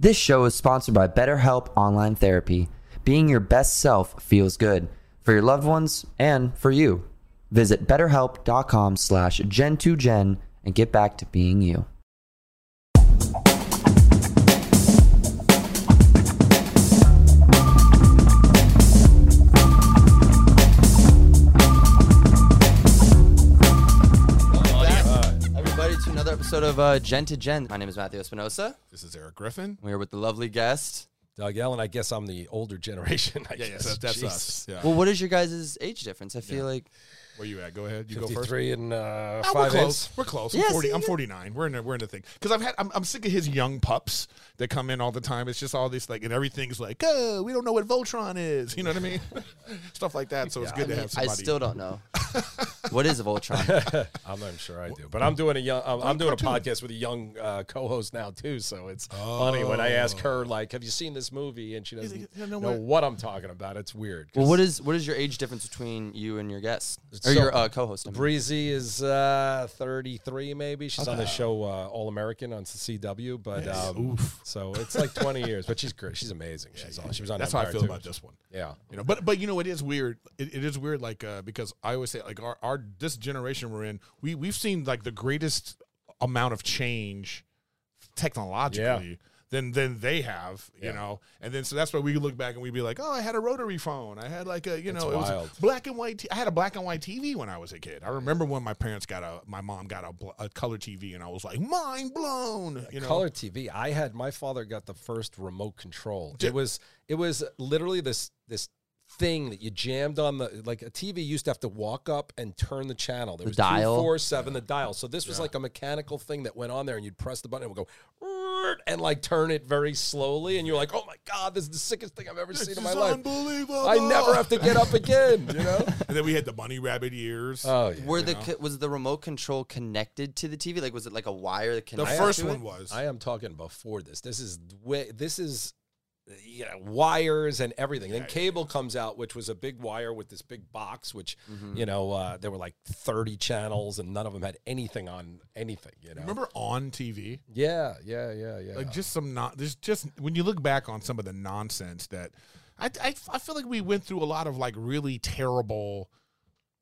This show is sponsored by BetterHelp Online Therapy. Being your best self feels good for your loved ones and for you. Visit betterhelp.com slash gen2gen and get back to being you. Episode of uh, Gen to Gen. My name is Matthew Espinosa. This is Eric Griffin. We're with the lovely guest. Doug Ellin, I guess I'm the older generation. I Yeah, guess. yes, that's Jesus. us. Yeah. Well, what is your guys' age difference? I feel like Where you at? Go ahead. You go first. 53 and uh, Ah, we're five close. eighths. We're close. I'm 40. see, I'm 49. We're in the, we're in the thing because I've had. I'm, I'm sick of his young pups that come in all the time. It's just all this like and everything's like, oh, we don't know what Voltron is. You know what I mean? Stuff like that. So it's good to have I still don't know. what is a Voltron? I'm not sure I do, but I'm doing a young. I'm, I'm doing a podcast with a young uh, co-host now too. So it's funny when I ask her like, "Have you seen this movie?" and she doesn't Oh. you know know what? what I'm talking about. It's weird. well, what is what is your age difference between you and your guest or So- your uh, co-host? I mean? Breezy is uh, 33, maybe. She's on the show uh, All American on CW, but um, so it's like 20 years. But she's great. She's amazing. She's on. She was on. That's how I feel too. about this one. Yeah. You know, but but you know it is weird. It, it is weird, like uh, because I always say like our, our this generation we're in, we we've seen like the greatest amount of change technologically than than they have. You Yeah. know, and then so that's why we look back and we'd be like, oh, I had a rotary phone. I had like a you know It's it was black and white. T- I had a black and white TV when I was a kid. I remember when my parents got a my mom got a, bl- a color TV and I was like mind blown. You know, color TV. I had my father got the first remote control. Ja- It was it was literally this this thing that you jammed on the like a TV used to have to walk up and turn the channel. There was dial? two, four, seven, the dial. So this was like a mechanical thing that went on there, and you'd press the button and it would go and like turn it very slowly, and you're like, oh my god, this is the sickest thing I've ever seen in my is life. unbelievable. I never have to get up again. You know? And then we had the bunny rabbit ears. Oh yeah. Were the co- was the remote control connected to the TV? Like was it like a wire that the connected? first to one it? was. I am talking before this. This is way. This is you know wires and everything. Then cable comes out, which was a big wire with this big box, which Mm-hmm. you know uh, there were like thirty channels, and none of them had anything on anything. You know. Remember on TV? Yeah, yeah, yeah, yeah. Like just some not. There's just when you look back on some of the nonsense that I, I I feel like we went through a lot of like really terrible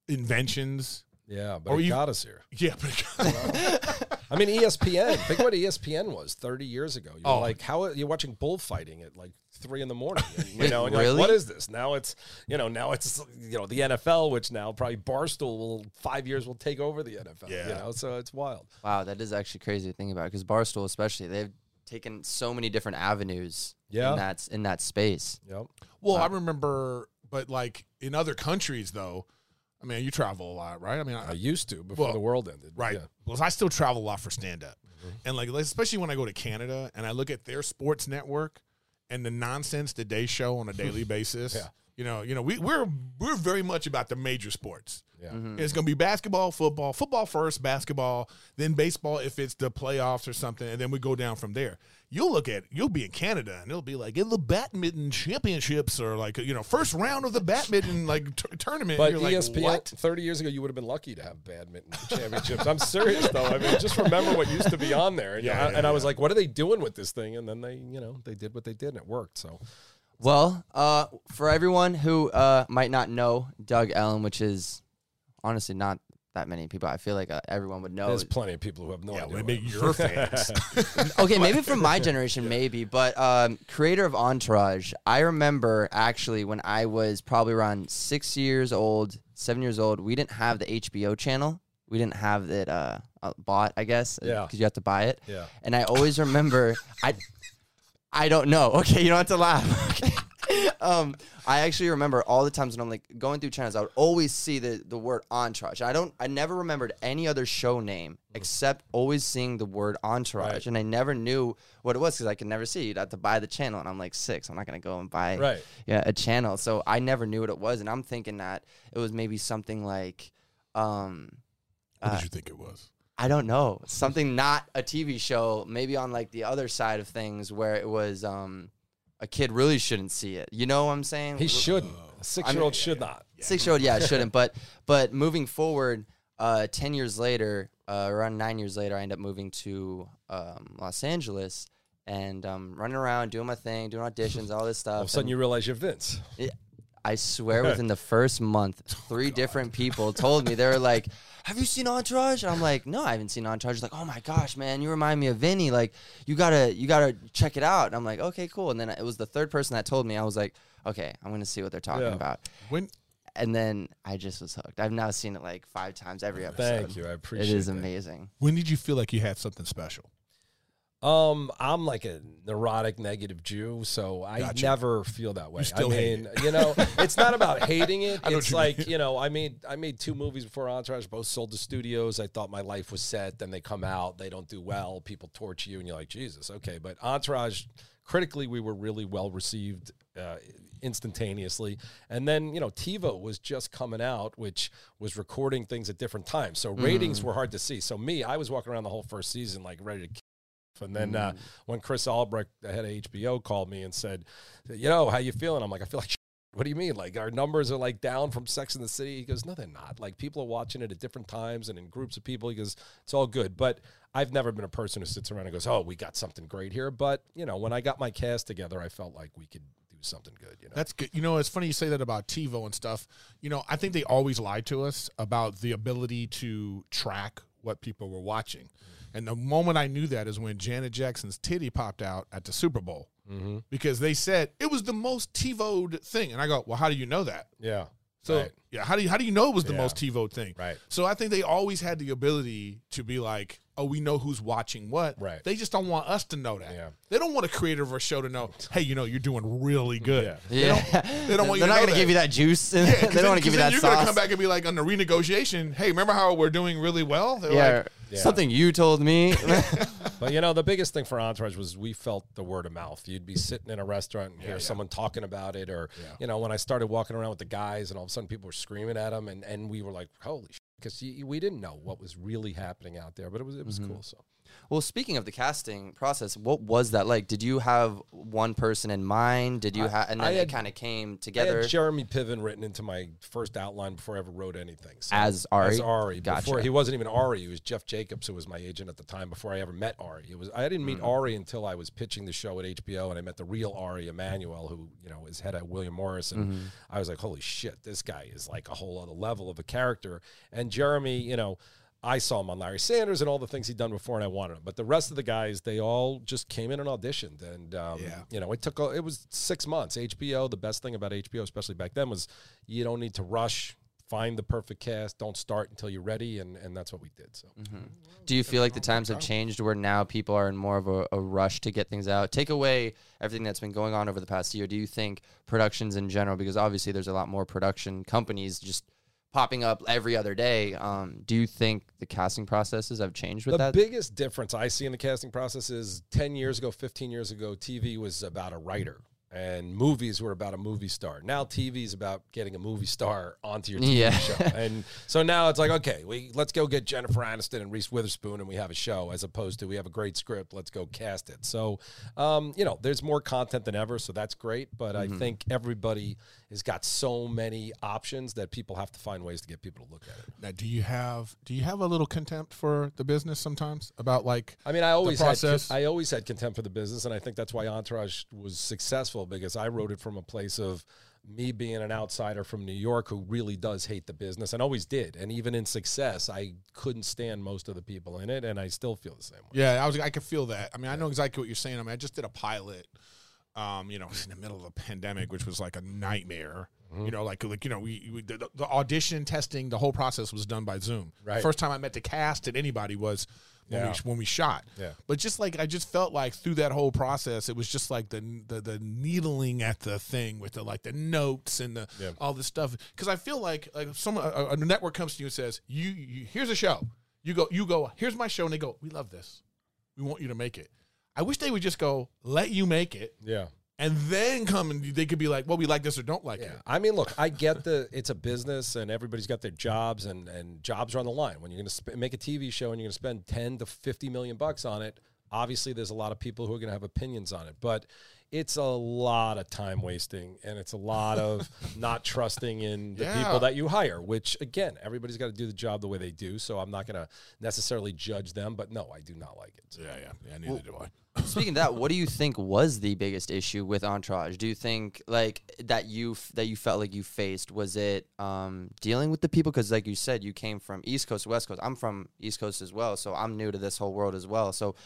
inventions. yeah, but or it you- got us here. Yeah, but I mean, ESPN. think what ESPN was thirty years ago. You're Oh. like, how are you're watching bullfighting at like three in the morning. And, you know, and Really? like, what is this? Now it's you know now it's you know the NFL, which now probably Barstool will five years will take over the NFL. You Yeah. know, so it's wild. Wow, that is actually crazy to think about because Barstool, especially, they've taken so many different avenues. Yeah. in that in that space. Yep. well, I remember, but like in other countries though, I mean, you travel a lot, right? I mean, I I, used to before Well, the world ended. right. Yeah. Well, I still travel a lot for stand up, mm-hmm. and like especially when I go to Canada and I look at their sports network and the nonsense that they show on a daily basis. Yeah. You know, you know, we, we're we're very much about the major sports. Yeah. Mm-hmm. It's going to be basketball, football, football first, basketball, then baseball if it's the playoffs or something, and then we go down from there. You'll look at you'll be in Canada and it'll be like in the badminton championships or like you know first round of the badminton like t- tournament. But E You're like, what? 30 years ago, you would have been lucky to have badminton championships. I'm serious, though. I mean, just remember what used to be on there. And, Yeah, I, yeah, and I was like, what are they doing with this thing? And then they, you know, they did what they did and it worked. So, Well, uh, for everyone who uh, might not know Doug Ellin, which is honestly not that many people, I feel like uh, everyone would know. there's plenty of people who have no Yeah, idea. well, what- maybe your fans. okay, maybe from my generation, maybe, but um, creator of Entourage. I remember actually when I was probably around six years old, seven years old. We didn't have the HBO channel. We didn't have it uh, uh, bought, I guess. Yeah. because you have to buy it. Yeah. And I always remember, I, I don't know. Okay, you don't have to laugh. Okay. Um, I actually remember all the times when I'm like going through channels, I would always see the the word Entourage. I don't, I never remembered any other show name except always seeing the word Entourage, Right. and I never knew what it was because I could never see. You'd have to buy the channel, and I'm like six. I'm not gonna go and buy Right. yeah a channel, so I never knew what it was, and I'm thinking that it was maybe something like, um, what did you think it was? I don't know. Something not a TV show, maybe on like the other side of things where it was um a kid really shouldn't see it. You know what I'm saying? He shouldn't. A six year old should not. Six year old, yeah, shouldn't. But but moving forward, uh, ten years later, uh, around nine years later, I end up moving to um, Los Angeles, and um, running around doing my thing, doing auditions, all this stuff. All of a sudden, and you realize you're Vince. it- I swear, within the first month, oh, three different people told me they were like, "Have you seen Entourage?" And I'm like, "No, I haven't seen Entourage." Like, "Oh my gosh, man, you remind me of Vinny. Like, you gotta, you gotta check it out." And I'm like, "Okay, cool." And then it was the third person that told me. I was like, "Okay, I'm gonna see what they're talking Yeah. about." When And then I just was hooked. I've now seen it like five times every episode. Thank you. I appreciate It is that. amazing. when did you feel like you had something special? Um, I'm like a neurotic negative Jew, so I Gotcha. never feel that way. I mean, you know, it's not about hating it. It's you like, mean. you know, I made I made two movies before Entourage, both sold to studios. I thought my life was set, then they come out, they don't do well, people torch you and you're like, Jesus, okay. But Entourage critically we were really well received uh, instantaneously. And then, you know, TiVo was just coming out, which was recording things at different times. So ratings were hard to see. So me, I was walking around the whole first season like ready to and then uh, when Chris Albrecht, the head of HBO, called me and said, "You know, how you feeling?" I'm like, "I feel like." What do you mean? Like our numbers are like down from Sex in the City? He goes, no, they're not. Like people are watching it at different times and in groups of people. He goes, it's all good. But I've never been a person who sits around and goes, oh, we got something great here. But you know, when I got my cast together, I felt like we could do something good. You know, That's good. You know, it's funny you say that about TiVo and stuff. You know, I think they always lied to us about the ability to track what people were watching. And the moment I knew that is when Janet Jackson's titty popped out at the Super Bowl mm-hmm. because they said it was the most TiVo'd thing. And I go, well, how do you know that? yeah. So right. yeah, how do you how do you know it was the Yeah. most TiVoed thing? Right. So I think they always had the ability to be like, oh, we know who's watching what. Right. They just don't want us to know that. Yeah. They don't want a creator of a show to know, hey, you know, you're doing really good. Yeah. They Yeah, don't- they don't want you They're to not gonna give you that juice. Yeah, 'cause they then- don't want to 'cause give you then that You're sauce. gonna come back and be like on the renegotiation. Hey, remember how we're doing really well? They're yeah, like, Yeah. something you told me. But you know, the biggest thing for Entourage was we felt the word of mouth. You'd be sitting in a restaurant and hear yeah. someone talking about it, or Yeah. you know, when I started walking around with the guys, and all of a sudden people were screaming at them, and, and we were like, "Holy!" Because we didn't know what was really happening out there, but it was it was Mm-hmm. cool. So well, speaking of the casting process, what was that like? Did you have one person in mind? Did you I- have, and then had- it kind of came I together had Jeremy Piven written into my first outline before I ever wrote anything. So as Ari? As Ari. Gotcha. Before he wasn't even Ari. He was Jeff Jacobs, who was my agent at the time. Before I ever met Ari, it was I didn't meet Mm. Ari until I was pitching the show at HBO, and I met the real Ari Emanuel, who you know is head at William Morris, and Mm-hmm. I was like, holy shit, this guy is like a whole other level of a character. And Jeremy, you know. I saw him on Larry Sanders and all the things he'd done before, and I wanted him. But the rest of the guys, they all just came in and auditioned, and um, Yeah. you know, it took it was six months. HBO, the best thing about HBO, especially back then, was you don't need to rush. Find the perfect cast. Don't start until you're ready, and, and that's what we did. So Do you feel like the times have changed where now people are in more of a, a rush to get things out? Take away everything that's been going on over the past year. Do you think productions in general, because obviously there's a lot more production companies just popping up every other day, um, do you think the casting processes have changed with the that? The biggest difference I see in the casting process is 10 years ago, 15 years ago, TV was about a writer and movies were about a movie star. Now TV is about getting a movie star onto your TV Yeah. show. And so now it's like, okay, we let's go get Jennifer Aniston and Reese Witherspoon and we have a show as opposed to we have a great script, let's go cast it. So um, you know, there's more content than ever, so that's great, but I think everybody has got so many options that people have to find ways to get people to look at it. now, do you have do you have a little contempt for the business sometimes about like I mean, I always had. I always had contempt for the business, and I think that's why Entourage was successful because I wrote it from a place of me being an outsider from New York who really does hate the business and always did, and even in success, I couldn't stand most of the people in it, and I still feel the same way. Yeah, I was. I could feel that. I mean, I know exactly what you're saying. I mean, I just did a pilot. Um, you know, in the middle of a pandemic, which was like a nightmare. Mm-hmm. You know, like like you know, we, we the, the audition testing, the whole process was done by Zoom. Right. First time I met the cast and anybody was when Yeah. we when we shot. Yeah. But just like I just felt like through that whole process, it was just like the the, the needling at the thing with the like the notes and the Yeah. all this stuff. Because I feel like like someone a, a network comes to you and says, "You, you here's a show." You go, you go. Here's my show, and they go, "We love this. We want you to make it." I wish they would just go, "Let you make it," Yeah. and then come and they could be like, "Well, we like this or don't like Yeah, it." I mean, look, I get the it's a business and everybody's got their jobs and and jobs are on the line. When you're going to sp- make a TV show and you're going to spend 10 to 50 million bucks on it, obviously there's a lot of people who are going to have opinions on it. But it's a lot of time wasting and it's a lot of not trusting in the Yeah. people that you hire which again everybody's got to do the job the way they do so i'm not going to necessarily judge them but no i do not like it Yeah, yeah, yeah. Neither do I. Speaking of that, what do you think was the biggest issue with Entourage? Do you think like that you f- that you felt like you faced was it um, dealing with the people? Because like you said, you came from East Coast West Coast. I'm from East Coast as well, so I'm new to this whole world as well. So,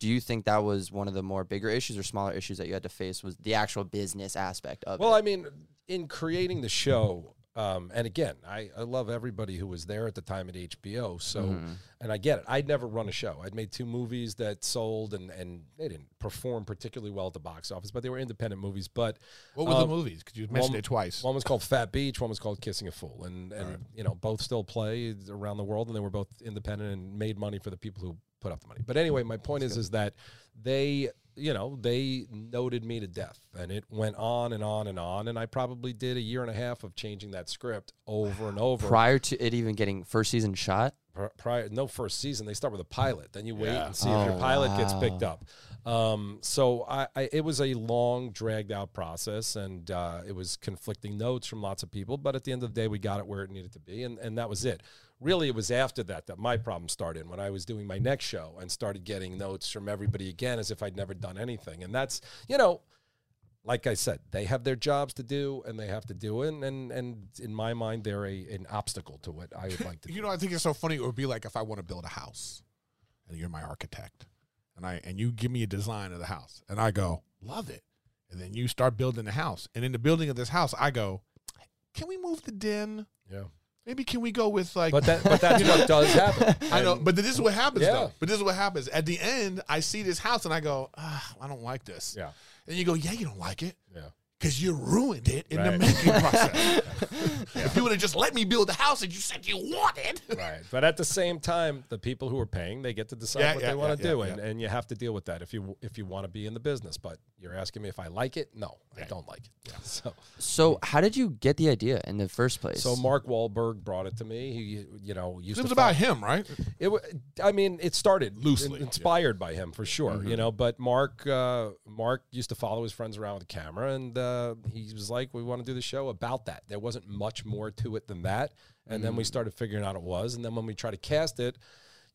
do you think that was one of the more bigger issues or smaller issues that you had to face? Was the actual business aspect of Well, it? Well, I mean, in creating the show, um, and again, I, I love everybody who was there at the time at HBO. So, Mm-hmm. and I get it. I'd never run a show. I'd made two movies that sold, and and they didn't perform particularly well at the box office, but they were independent movies. But What were Um, the movies? Because you mentioned one- it twice. one was called Phat Beach, one was called Kissing a Fool, and and you know both still play around the world, and they were both independent and made money for the people who put up the money. But anyway, my point is is that they you know they noted me to death, and it went on and on and on, and I probably did a year and a half of changing that script over and over. prior to it even getting first season shot. Pri- prior no first season they start with a pilot then you wait Yeah. and see if your Oh, pilot gets picked up um, so I, I it was a long dragged out process and uh, it was conflicting notes from lots of people but at the end of the day we got it where it needed to be and, and that was it really it was after that that my problem started when i was doing my next show and started getting notes from everybody again as if i'd never done anything and that's you know like I said, they have their jobs to do, and they have to do it. And and, and in my mind, they're a an obstacle to what I would like to. do. You know, I think it's so funny. It would be like if I want to build a house, and you're my architect, and I and you give me a design of the house, and I go love it, and then you start building the house, and in the building of this house, I go, can we move the den? Yeah. Maybe can we go with like? But that, but that's what does happen. I know, but this is what happens Yeah. though. But this is what happens at the end. I see this house and I go, ah, I don't like this. yeah, And you go, yeah, you don't like it yeah. because you ruined it in the making process. If you would have just let me build the house that you said you wanted, Right. But at the same time, the people who are paying, they get to decide Yeah, what yeah, they want to yeah, do, yeah, and, and you have to deal with that if you if you want to be in the business. But you're asking me if I like it? No, I don't like it. So So, how did you get the idea in the first place? so Mark Wahlberg brought it to me. He you know used it was follow- about him, right? It, wa- I mean, it started Loosely, in- inspired by him for sure, Mm-hmm. you know. But Mark, uh, Mark used to follow his friends around with a camera, and uh, he was like, "We want to do the show about that." There wasn't much more to it than that, and then we Mm. started figuring out it was, and then when we tried to cast it.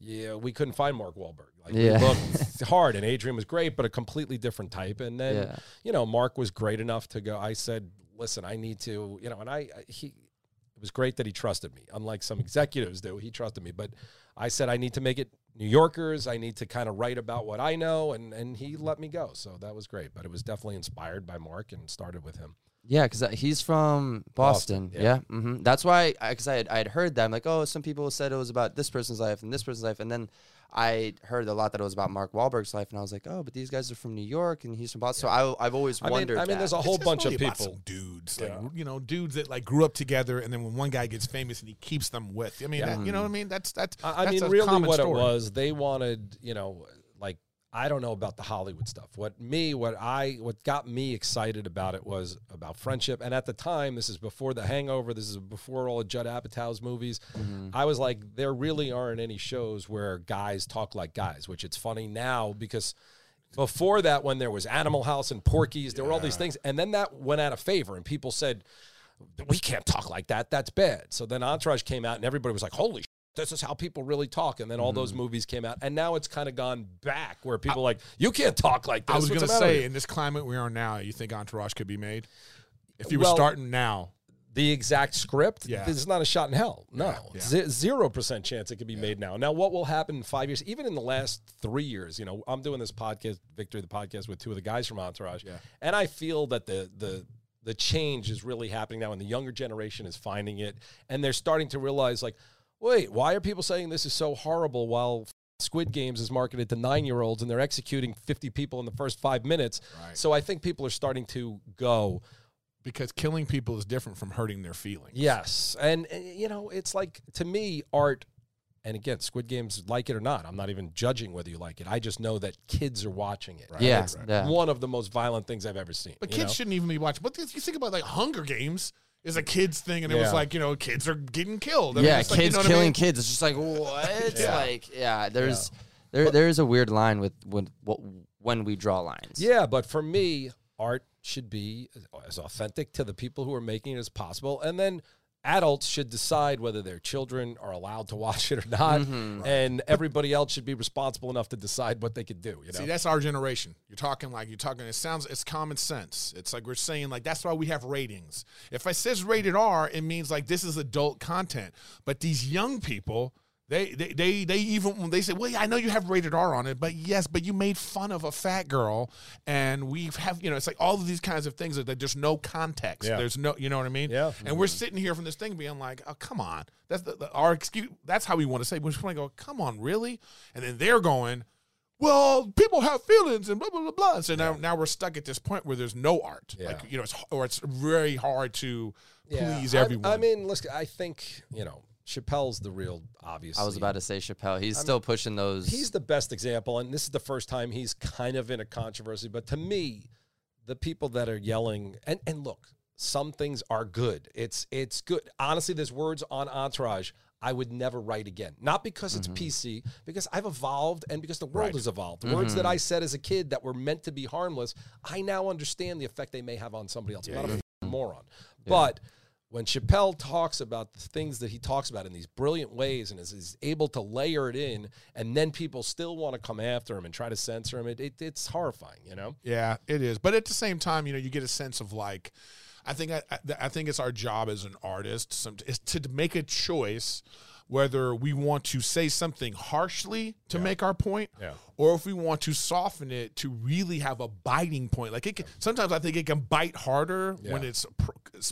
Yeah, we couldn't find Mark Wahlberg. Like Yeah. we looked hard, and Adrian was great, but a completely different type. And then, Yeah. you know, Mark was great enough to go. I said, "Listen, I need to," you know, and I I- he it was great that he trusted me. Unlike some executives do, he trusted me. But I said I need to make it New Yorkers. I need to kind of write about what I know, and and he let me go. So that was great. But it was definitely inspired by Mark and started with him. Yeah, because he's from Boston. Boston, yeah. yeah. hmm That's why, because I, had, I had heard that. I'm like, oh, some people said it was about this person's life and this person's life. And then I heard a lot that it was about Mark Wahlberg's life. And I was like, oh, but these guys are from New York and he's from Boston. So I, I've always I mean, wondered. I mean, that. there's a whole It's bunch of really about people. dudes, Yeah. like you know, dudes that like grew up together, and then when one guy gets famous and he keeps them with. I mean, Yeah. that, you know what I mean? That's that's. I, I that's mean, a really, what story. it was, they wanted, you know, like I don't know about the Hollywood stuff. What me, what I, what got me excited about it was about friendship. And at the time, this is before The Hangover. This is before all of Judd Apatow's movies. Mm-hmm. I was like, there really aren't any shows where guys talk like guys, which it's funny now because. Before that, when there was Animal House and Porky's, there were all these things, and then that went out of favor, and people said, "We can't talk like that. That's bad." So then Entourage came out, and everybody was like, "Holy this is how people really talk. And then all those mm-hmm. movies came out, and now it's kind of gone back where people are like, you can't talk like this. I was matter with say, in this climate we are now, you think Entourage could be made? If you were Well- starting now, the exact script. Yeah. There's not a shot in hell. No, yeah. Ze- zero percent chance it could be made now. Now, what will happen in five years? Even in the last three years, you know, I'm doing this podcast, Victory the podcast, with two of the guys from Entourage, Yeah. and I feel that the the the change is really happening now, and the younger generation is finding it, and they're starting to realize, like, wait, why are people saying this is so horrible while Squid Games is marketed to nine year olds and they're executing 50 people in the first five minutes? Right. So I think people are starting to go, because killing people is different from hurting their feelings. Yes, and, and, you know, it's like to me, art. And again, Squid Games, like it or not, I'm not even judging whether you like it. I just know that kids are watching it. Yeah, it's yeah. one of the most violent things I've ever seen. But kids know? shouldn't even be watching. But you think about like Hunger Games is a kids thing, and it Yeah. was like you know kids are getting killed. I mean, yeah, it's like, you kids know what I killing mean? kids. It's just like what? Yeah. Like yeah, there's there there is a weird line with with what when we draw lines. Yeah, but for me, art should be as authentic to the people who are making it as possible, and then adults should decide whether their children are allowed to watch it or not, mm-hmm. and everybody else should be responsible enough to decide what they could do. You know, See, that's our generation. You're talking like you're talking. It sounds it's common sense. It's like we're saying like that's why we have ratings. If I says rated R, it means like this is adult content. But these young people, they they they, they even when they say, well, yeah, I know you have rated R on it, but yes, but you made fun of a fat girl, and we have you know it's like all of these kinds of things that that there's no context. Yeah. There's no you know what I mean. Yeah. And we're sitting here from this thing being like, oh come on, that's the, the, our excuse. That's how we want to say. We just want to go, come on, really? And then they're going well, people have feelings and blah blah blah blah. So now, now we're stuck at this point where there's no art. Yeah. Like you know, it's or it's very hard to Yeah, please I- everyone. I, mean, listen, I think you know Chappelle's the real obvious. I was about to say Chappelle. He's still pushing those. He's the best example, and this is the first time he's kind of in a controversy. But to me, the people that are yelling and and look, some things are good. It's it's good. Honestly, there's words on Entourage I would never write again. Not because it's mm-hmm. PC, because I've evolved and because the world has evolved. The Words that mm-hmm. I said as a kid that were meant to be harmless, I now understand the effect they may have on somebody else. I'm not a f***ing moron. But when Chappelle talks about the things that he talks about in these brilliant ways and is, is able to layer it in, and then people still want to come after him and try to censor him, it, it, it's horrifying, you know? yeah, it is. But at the same time, you know, you get a sense of like, I think I, I, think it's our job as an artist some, is to make a choice whether we want to say something harshly to make our point Yeah. or if we want to soften it to really have a biting point like it can, sometimes i think it can bite harder when it's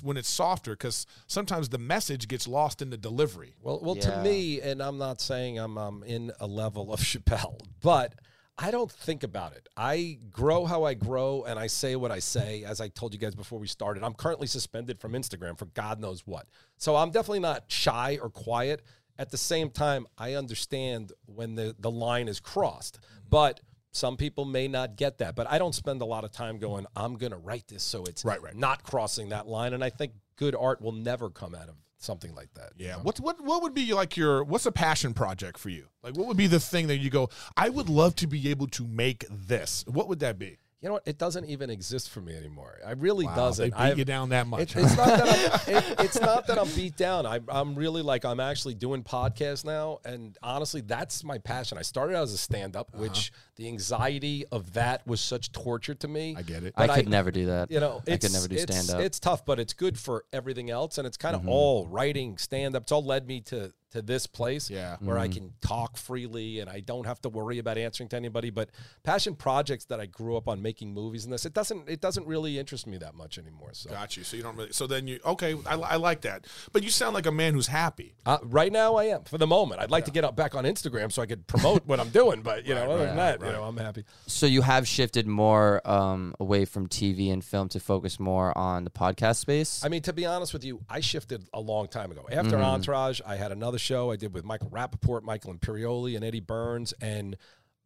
when it's softer because sometimes the message gets lost in the delivery Well, well, Yeah. to me, and I'm not saying I'm um, in a level of Chappelle, but I don't think about it. I grow how I grow, and I say what I say. As I told you guys before we started, I'm currently suspended from Instagram for God knows what. So I'm definitely not shy or quiet. At the same time, I understand when the the line is crossed, but. Some people may not get that, but I don't spend a lot of time going, I'm going to write this so it's Right, right. not crossing that line. And I think good art will never come out of something like that. you Yeah. know? What what what would be like your what's a passion project for you? Like what would be the thing that you go, I would love to be able to make this. What would that be? You know what? It doesn't even exist for me anymore. I really Wow, doesn't. They beat I've- you down that much. It, it's not that I'm. It, it's not that I'm beat down. I, I'm really like I'm actually doing podcasts now, and honestly, that's my passion. I started out as a stand-up, which the anxiety of that was such torture to me. I get it. I could I- never do that. You know, I could never do stand up. It's tough, but it's good for everything else, and it's kind of Mm-hmm. all writing, stand up. It's all led me to to this place, Yeah. where I can talk freely and I don't have to worry about answering to anybody. But passion projects that I grew up on making movies and this, it doesn't it doesn't really interest me that much anymore. So Got you. So you don't really. So then you okay. I, I like that. But you sound like a man who's happy. uh, right now, I am for the moment. I'd like to get up back on Instagram so I could promote what I'm doing, but you know, other than that, you know, I'm happy. So you have shifted more um, away from TV and film to focus more on the podcast space. I mean, to be honest with you, I shifted a long time ago. After Entourage, I had another show I did with Michael Rapaport, Michael Imperioli, and Eddie Burns. And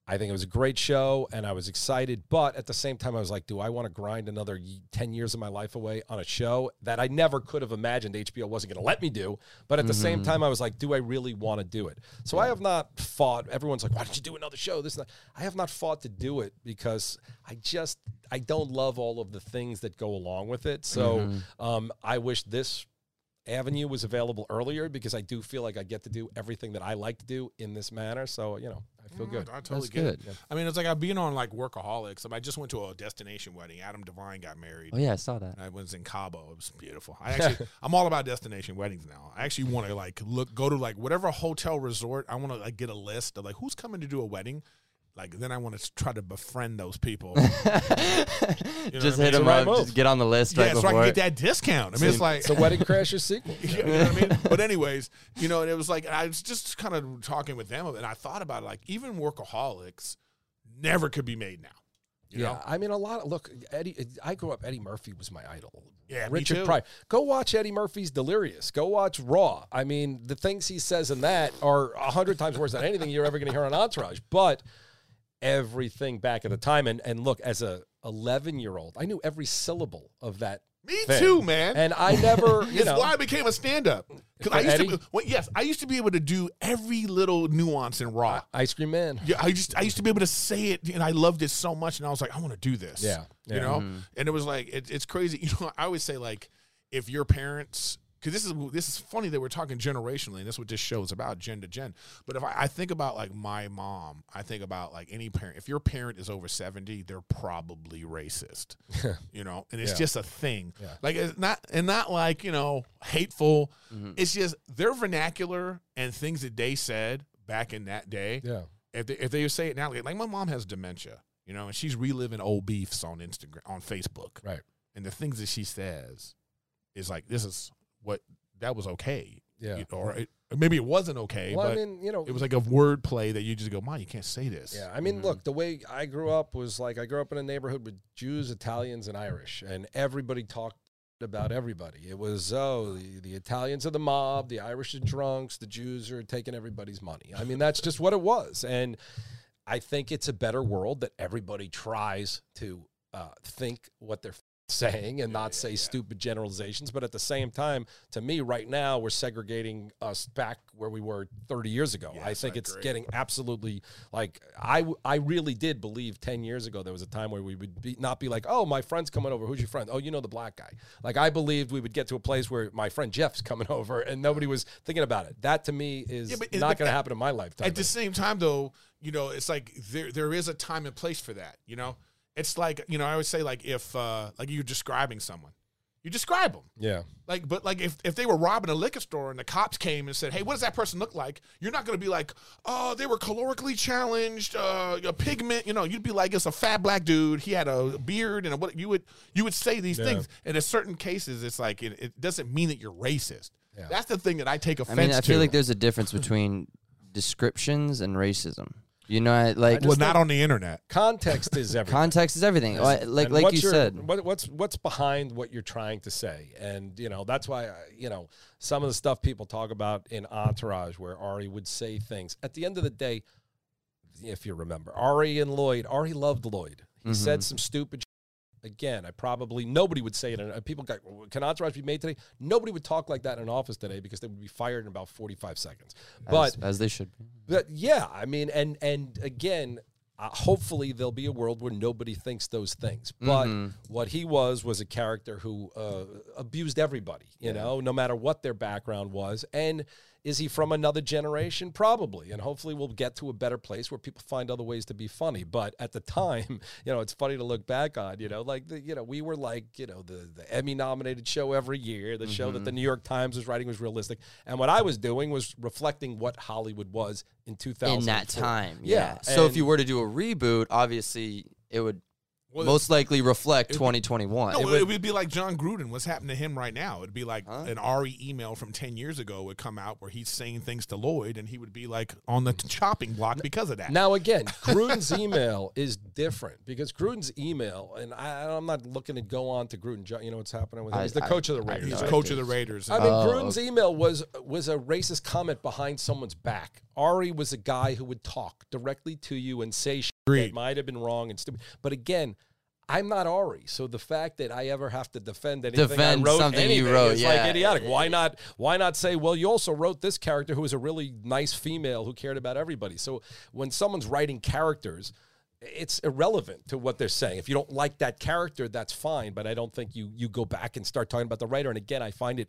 I think it was a great show and I was excited. But at the same time, I was like, do I want to grind another 10 years of my life away on a show that I never could have imagined HBO wasn't going to let me do? But at the same time, I was like, do I really want to do it? So I have not fought. Everyone's like, why don't you do another show? This and that. I have not fought to do it because I just, I don't love all of the things that go along with it. So um, I wish this avenue was available earlier because I do feel like I get to do everything that I like to do in this manner. So, you know, I feel mm, good. I totally That's get good. it. I mean, it's like I've been on like workaholics. I, mean, I just went to a destination wedding. Adam Devine got married. oh yeah, I saw that. I was in Cabo. It was beautiful. I actually, I'm all about destination weddings now. I actually want to like look, go to like whatever hotel resort. I want to like get a list of like who's coming to do a wedding. Like then I want to try to befriend those people. You know just what I hit mean? It's a him right up. Just get on the list Yeah, right so I can get that discount. I mean, it's like It's a Wedding Crashers sequel. you know what I mean? But anyways, you know, and it was like I was just kind of talking with them, and I thought about it, like even workaholics never could be made now. You yeah, know? I mean, a lot. Of, look, Eddie. I grew up. Eddie Murphy was my idol. Yeah, me Richard too. Pryor. Go watch Eddie Murphy's Delirious. Go watch Raw. I mean, the things he says in that are a hundred times worse than anything you're ever going to hear on Entourage. But everything back at the time, and and look, as a 11 year old, I knew every syllable of that Me fan. too, man. And I never, you it's know, why I became a stand-up. Because I used Eddie? to, well, yes, I used to be able to do every little nuance in Raw. Ice Cream Man. Yeah, I just I used to be able to say it, and I loved it so much, and I was like, I want to do this. Yeah, you yeah. know, mm-hmm. and it was like it, it's crazy. You know, I always say like, if your parents, because this is this is funny that we're talking generationally, and that's what this show is about, gen to gen. But if I, I think about like my mom, I think about like any parent. If your parent is over seventy, they're probably racist. you know, and it's Yeah. just a thing. Yeah. Like it's not and not like you know hateful. Mhm. It's just their vernacular and things that they said back in that day Yeah. if they, if they say it now, like my mom has dementia, you know, and she's reliving old beefs on Instagram, on Facebook, Right. and the things that she says is like, this is what that was okay, Yeah. You- or, it, maybe it wasn't okay, Well, I mean, you know, it was like a word play that you just go, "Mom, you can't say this." Yeah, I mean, look, the way I grew up was like I grew up in a neighborhood with Jews, Italians, and Irish, and everybody talked about everybody. It was oh, the, the Italians are the mob, the Irish are drunks, the Jews are taking everybody's money. I mean, that's just what it was, and I think it's a better world that everybody tries to uh, think what they're saying and not say stupid generalizations. But at the same time, to me, right now, we're segregating us back where we were 30 years ago. I think I it's agree. getting absolutely like I, I really did believe 10 years ago there was a time where we would be not be like, "Oh, my friend's coming over. Who's your friend?" "Oh, you know the black guy." Like I believed we would get to a place where my friend Jeff's coming over and nobody was thinking about it. That to me is Yeah, not going to happen in my lifetime. At the same time, though, you know, it's like there there is a time and place for that. You know, it's like you know, I always say like if uh like you're describing someone, you describe them. yeah. Like, but like if, if they were robbing a liquor store and the cops came and said, "Hey, what does that person look like?" You're not going to be like, "Oh, they were calorically challenged, uh, a pigment." You know, you'd be like, "It's a fat black dude. He had a beard and a, what." You would you would say these Yeah. things, and in certain cases, it's like it, it doesn't mean that you're racist. Yeah. That's the thing that I take offense. I mean, I to. feel like there's a difference between descriptions and racism. You know, like well, not on the internet. Context is everything. context is everything. Like like, And like what's you your- said. what, what's what's behind what you're trying to say, and you know that's why you know some of the stuff people talk about in Entourage, where Ari would say things. At the end of the day, if you remember, Ari and Lloyd, Ari loved Lloyd. He said mm-hmm. some stupid. Again, I probably nobody would say it. And people got can Entourage be made today? Nobody would talk like that in an office today because they would be fired in about forty five seconds. But as, as they should be. but yeah, I mean, and and again, uh, hopefully there'll be a world where nobody thinks those things. But Mm-hmm. what he was was a character who uh, abused everybody, you know, no matter what their background was. And is he from another generation? Probably. And hopefully we'll get to a better place where people find other ways to be funny. But at the time, you know, it's funny to look back on. You know, like the, you know, we were like, you know, the the Emmy nominated show every year. The show that Mm-hmm. the New York Times was writing was realistic, and what I was doing was reflecting what Hollywood was in 2000 in that time. Yeah. Yeah. So if you were to do a reboot, obviously it would Well, most likely reflect 2021. No, It it would- would, be like Jon Gruden. What's happening to him right now? It'd be like Huh? an Ari email from ten years ago would come out where he's saying things to Lloyd, and he would be like on the mm. chopping block because of that. Now again, Gruden's email is different because Gruden's email, and I, I'm not looking to go on to Gruden. You know what's happening with him? He's the I- coach of the I Raiders. he's right? coach of the Raiders. I mean, Oh, Gruden's email was was a racist comment behind someone's back. Ari was a guy who would talk directly to you and say shit that might have been wrong and stupid. But again, I'm not Ari, so the fact that I ever have to defend anything Defend I wrote, something you anything wrote, is like idiotic. Why not? Why not say, well, you also wrote this character who was a really nice female who cared about everybody. So when someone's writing characters. It's irrelevant to what they're saying. If you don't like that character, that's fine. But I don't think you you go back and start talking about the writer. And again, I find it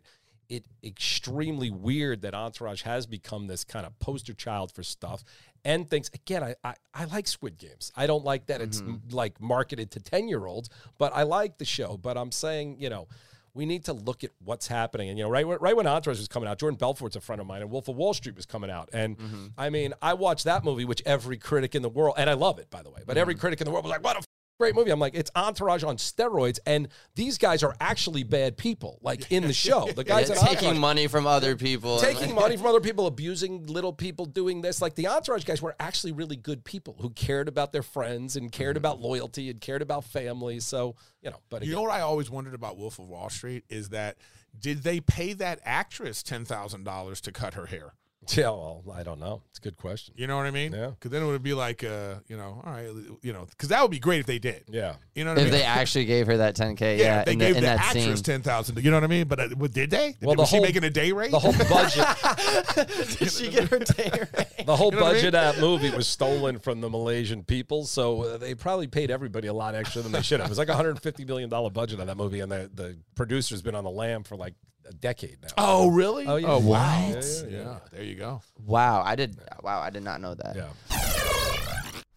it extremely weird that Entourage has become this kind of poster child for stuff and things. Again, I, I, I like Squid Games. I don't like that it's mm-hmm. m- like marketed to 10 year olds, but I like the show. But I'm saying, you know, we need to look at what's happening. And, you know, right, when- right when Entourage was coming out, Jordan Belfort's a friend of mine, and Wolf of Wall Street was coming out. And mm-hmm. I mean, I watched that movie, which every critic in the world, and I love it, by the way, but every mm-hmm. critic in the world was like, what a great movie. I'm like, it's Entourage on steroids, and these guys are actually bad people, like in the show. The guys in taking money from other people. taking money from other people, abusing little people, doing this. Like the entourage guys were actually really good people who cared about their friends and cared mm-hmm. about loyalty and cared about family. So you know, but You again, know what I always wondered about Wolf of Wall Street is that did they pay that actress ten thousand dollars to cut her hair? Yeah, well, I don't know. It's a good question. You know what I mean? Yeah. Because then it would be like, uh, you know, all right, you know, because that would be great if they did. Yeah. You know what I mean? If they actually gave her that 10k, yeah, yeah, they in, gave the, in the that actress scene. ten thousand. You know what I mean? But uh, did they? Well, the was whole- she making a day rate? The whole budget, Did she get her day rate? the whole You know what I budget mean? of that movie was stolen from the Malaysian people, so uh, they probably paid everybody a lot extra than they should have. It was like a hundred fifty million dollar budget on that movie, and the the producer's been on the lam for like a decade now. oh, really? Oh, yeah. Oh, wow. Yeah, yeah, yeah. There you go. Wow, I did. Wow, I did not know that. Yeah.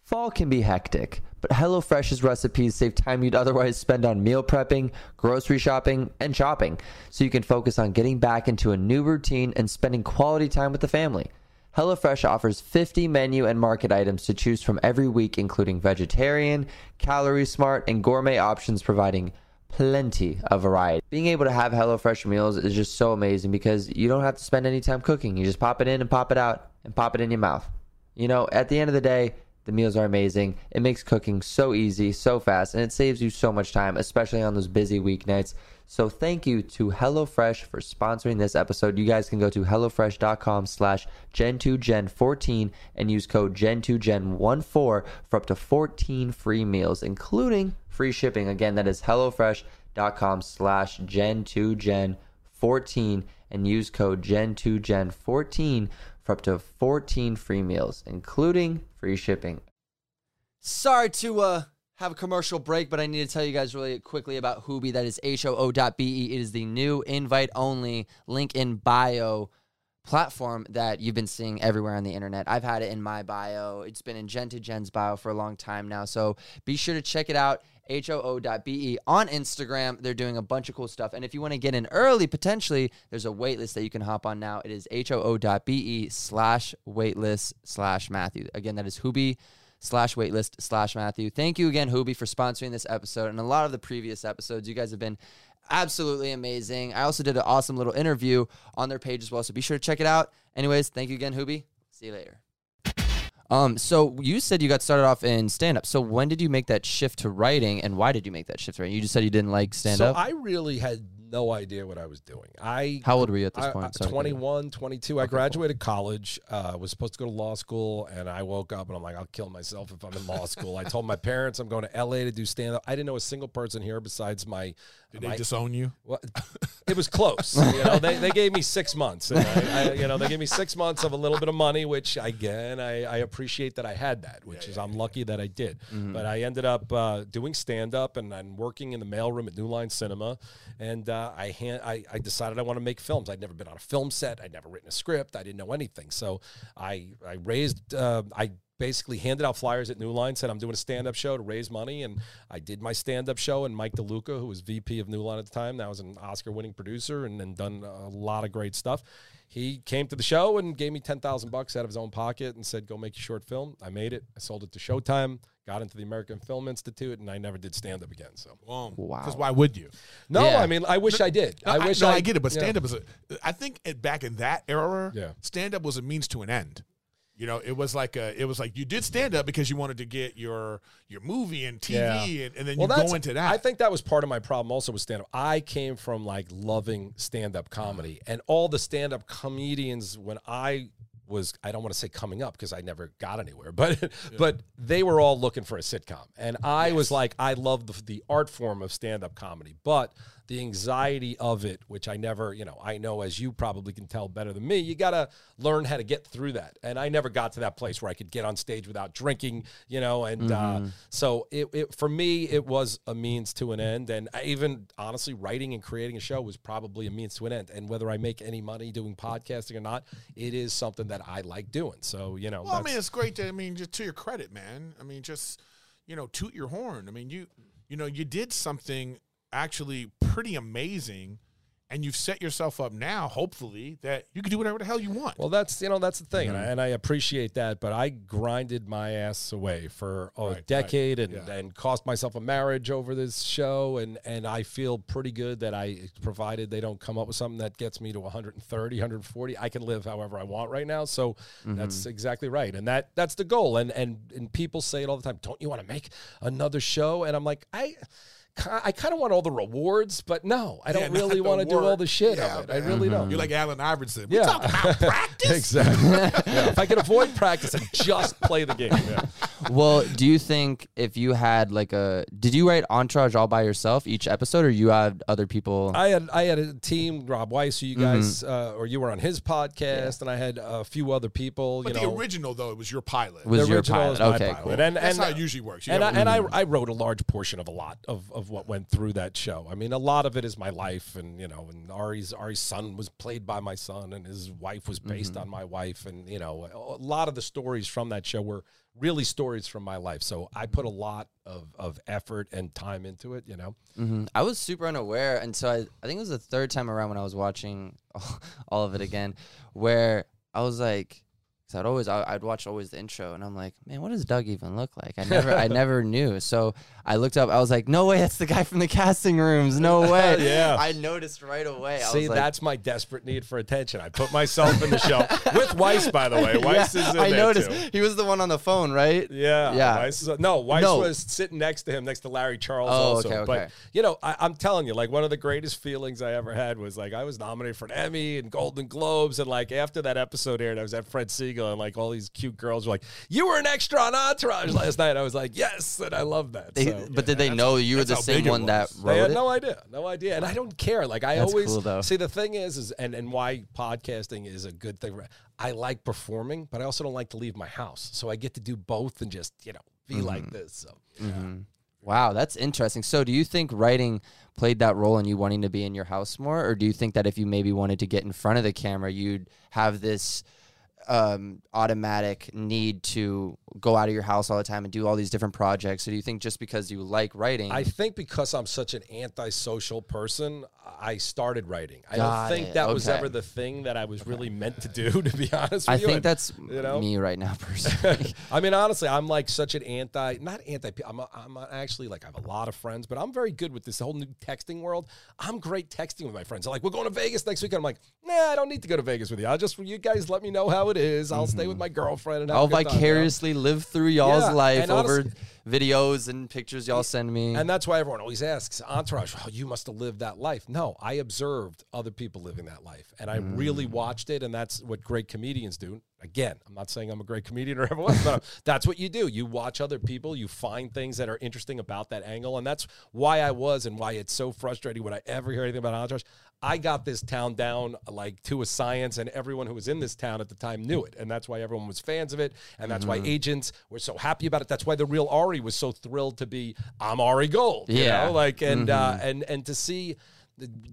Fall can be hectic, but HelloFresh's recipes save time you'd otherwise spend on meal prepping, grocery shopping, and shopping, so you can focus on getting back into a new routine and spending quality time with the family. HelloFresh offers 50 menu and market items to choose from every week, including vegetarian, calorie smart, and gourmet options, providing plenty of variety. Being able to have HelloFresh meals is just so amazing because you don't have to spend any time cooking. You just pop it in and pop it out and pop it in your mouth. You know, at the end of the day, the meals are amazing. It makes cooking so easy, so fast, and it saves you so much time, especially on those busy weeknights. So thank you to HelloFresh for sponsoring this episode. You guys can go to HelloFresh.com slash Gen2Gen14 and use code Gen2Gen14 for up to 14 free meals, including free shipping. Again, that is HelloFresh.com slash Gen2Gen14 and use code Gen2Gen14 for up to 14 free meals, including free shipping. Sorry to uh, have a commercial break, but I need to tell you guys really quickly about Hoobi. That is H-O-O.be. It is the new invite-only link in bio platform that you've been seeing everywhere on the internet. I've had it in my bio. It's been in Gen to Gen's bio for a long time now. So be sure to check it out. HOO.be on Instagram. They're doing a bunch of cool stuff. And if you want to get in early, potentially, there's a waitlist that you can hop on now. It is HOO.be slash waitlist slash Matthew. Again, that is Hoobi slash waitlist slash Matthew. Thank you again, Hoobi, for sponsoring this episode and a lot of the previous episodes. You guys have been absolutely amazing. I also did an awesome little interview on their page as well, so be sure to check it out. Anyways, thank you again, Hoobi. See you later. Um, so you said you got started off in stand up. So when did you make that shift to writing and why did you make that shift to writing? You just said you didn't like stand up. so up. I really had no idea what I was doing. I How old were you at this I- point? I- Sorry to cut you. 21, 22. I graduated college, uh, was supposed to go to law school, and I woke up and I'm like, I'll kill myself if I'm in law school. I told my parents I'm going to LA to do stand up. I didn't know a single person here besides my. Did they disown you? well, it was close. You know, they, they gave me six months. I, I, you know, they gave me six months of a little bit of money, which again, I, I appreciate that I had that, which is I'm lucky that I did. But I ended up uh, doing stand up and I'm working in the mailroom at New Line Cinema. And uh, I, hand, I I decided I want to make films. I'd never been on a film set. I'd never written a script. I didn't know anything. So I I raised uh, I basically handed out flyers at New Line, said I'm doing a stand up show to raise money. And I did my stand up show. And Mike DeLuca, who was VP of New Line at the time, that was an Oscar winning producer and, and done a lot of great stuff. He came to the show and gave me 10,000 bucks out of his own pocket and said, go make your short film. I made it. I sold it to Showtime, got into the American Film Institute, and I never did stand up again. So, Boom. Wow. Because why would you? no, Yeah. I mean, I wish I did. No, I wish no, I, I get it, but stand up is a. I think it, back in that era, Yeah. stand up was a means to an end. You know, it was like a, it was like you did stand up because you wanted to get your your movie and TV, Yeah. and, and then Well, you go into that. I think that was part of my problem also with stand up. I came from like loving stand up comedy, uh-huh. and all the stand up comedians when I was I don't want to say coming up because I never got anywhere, but but they were all looking for a sitcom, and I was like I love the, the art form of stand up comedy, but the anxiety of it, which I never, you know, I know as you probably can tell better than me, you got to learn how to get through that. And I never got to that place where I could get on stage without drinking, you know, and uh, so it, it for me it was a means to an end. And I even honestly, writing and creating a show was probably a means to an end. And whether I make any money doing podcasting or not, it is something that I like doing. So you know, well, I mean, it's great. To, I mean, just to your credit, man. I mean, just you know, toot your horn. I mean, you you know, you did something actually pretty amazing, and you've set yourself up now, hopefully, that you can do whatever the hell you want. Well, that's you know that's the thing, Mm-hmm. and, I, and I appreciate that. But I grinded my ass away for a Right, right, decade and, yeah. and cost myself a marriage over this show, and and I feel pretty good that I provided they don't come up with something that gets me to 130, 140. I can live however I want right now. So Mm-hmm. that's exactly right, and that that's the goal. And and and people say it all the time. Don't you want to make another show? And I'm like I ki- I kind of want all the rewards, but no, I don't not really want to do all the shit Yeah, of it. I man. really don't. You're like Allen Iverson. We Yeah. talk about practice. exactly. Yeah, If I could avoid practice and just play the game. Yeah. well, do you think if you had like a, did you write Entourage all by yourself each episode, or you had other people? I had I had a team, Rob Weiss, who you guys uh, or you were on his podcast, and I had a few other people. But you the know, original though, it was your pilot. Was the your original pilot. is my Okay, pilot. cool. And That's and how it usually works. You and I, and I, I wrote a large portion of a lot of, of what went through that show. I mean, a lot of it is my life, and you know, and Ari's Ari's son was played by my son, and his wife was based on my wife, and you know, a lot of the stories from that show were really stories from my life. So I put a lot of, of effort and time into it. You know, hmm I was super unaware, and so I, I think it was the third time around when I was watching all of it again, where I was like, because I'd always I, I'd watch always the intro, and I'm like, man, what does Doug even look like? I never I never knew. So I looked up. I was like, no way, that's the guy from the casting rooms. No way. Yeah. I noticed right away. I see, was like, that's my desperate need for attention. I put myself in the show with Weiss, by the way. Weiss Yeah, is in I noticed too. he was the one on the phone, right? Yeah, Yeah. Weiss is, no, Weiss No. was sitting next to him, next to Larry Charles. Oh, also. okay, okay. But you know, I, I'm telling you, like one of the greatest feelings I ever had was like I was nominated for an Emmy and Golden Globes, and like after that episode aired, I was at Fred Segal, and like all these cute girls were like, "You were an extra on Entourage last night." I was like, "Yes," and I love that. They, so, but did they know you were the same one that wrote they had it? no idea, no idea, and I don't care. Like I That's always cool, see. The thing is, is and and why podcasting is a good thing. I like performing, but I also don't like to leave my house, so I get to do both and just you know be Mm-hmm. like this. So. Wow, that's interesting. So, do you think writing played that role in you wanting to be in your house more, or do you think that if you maybe wanted to get in front of the camera, you'd have this um, automatic need to go out of your house all the time and do all these different projects? So, do you think just because you like writing, I think because I'm such an antisocial person, I started writing. I Got don't think it. that was ever the thing that I was really meant to do, to be honest with you. I think that's you know? me right now, personally. I mean, honestly, I'm like such an anti, not anti, I'm, a, I'm actually like, I have a lot of friends, but I'm very good with this whole new texting world. I'm great texting with my friends. They're like, we're going to Vegas next weekend. I'm like, nah, I don't need to go to Vegas with you. I'll just, you guys let me know how it is. I'll stay with mm-hmm. my girlfriend and I'll good time, vicariously live through y'all's Yeah, life over honestly- videos and pictures y'all send me. And that's why everyone always asks, Entourage, oh, you must have lived that life. No, I observed other people living that life. And I really mm. watched it. And that's what great comedians do. Again, I'm not saying I'm a great comedian or ever was, but that's what you do. You watch other people, you find things that are interesting about that angle. And that's why I was and why it's so frustrating when I ever hear anything about Entourage. I got this town down like to a science, and everyone who was in this town at the time knew it. And that's why everyone was fans of it. And that's why mm-hmm. agents were so happy about it. That's why the real Ari was so thrilled to be, I'm Ari Gold. You Yeah. know? Like, and, uh, mm-hmm. and, and to see,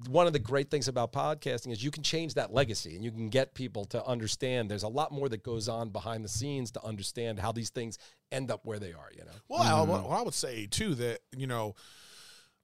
one of the great things about podcasting is you can change that legacy and you can get people to understand there's a lot more that goes on behind the scenes to understand how these things end up where they are, you know? Well, I, mm-hmm. well, I would say too that you know,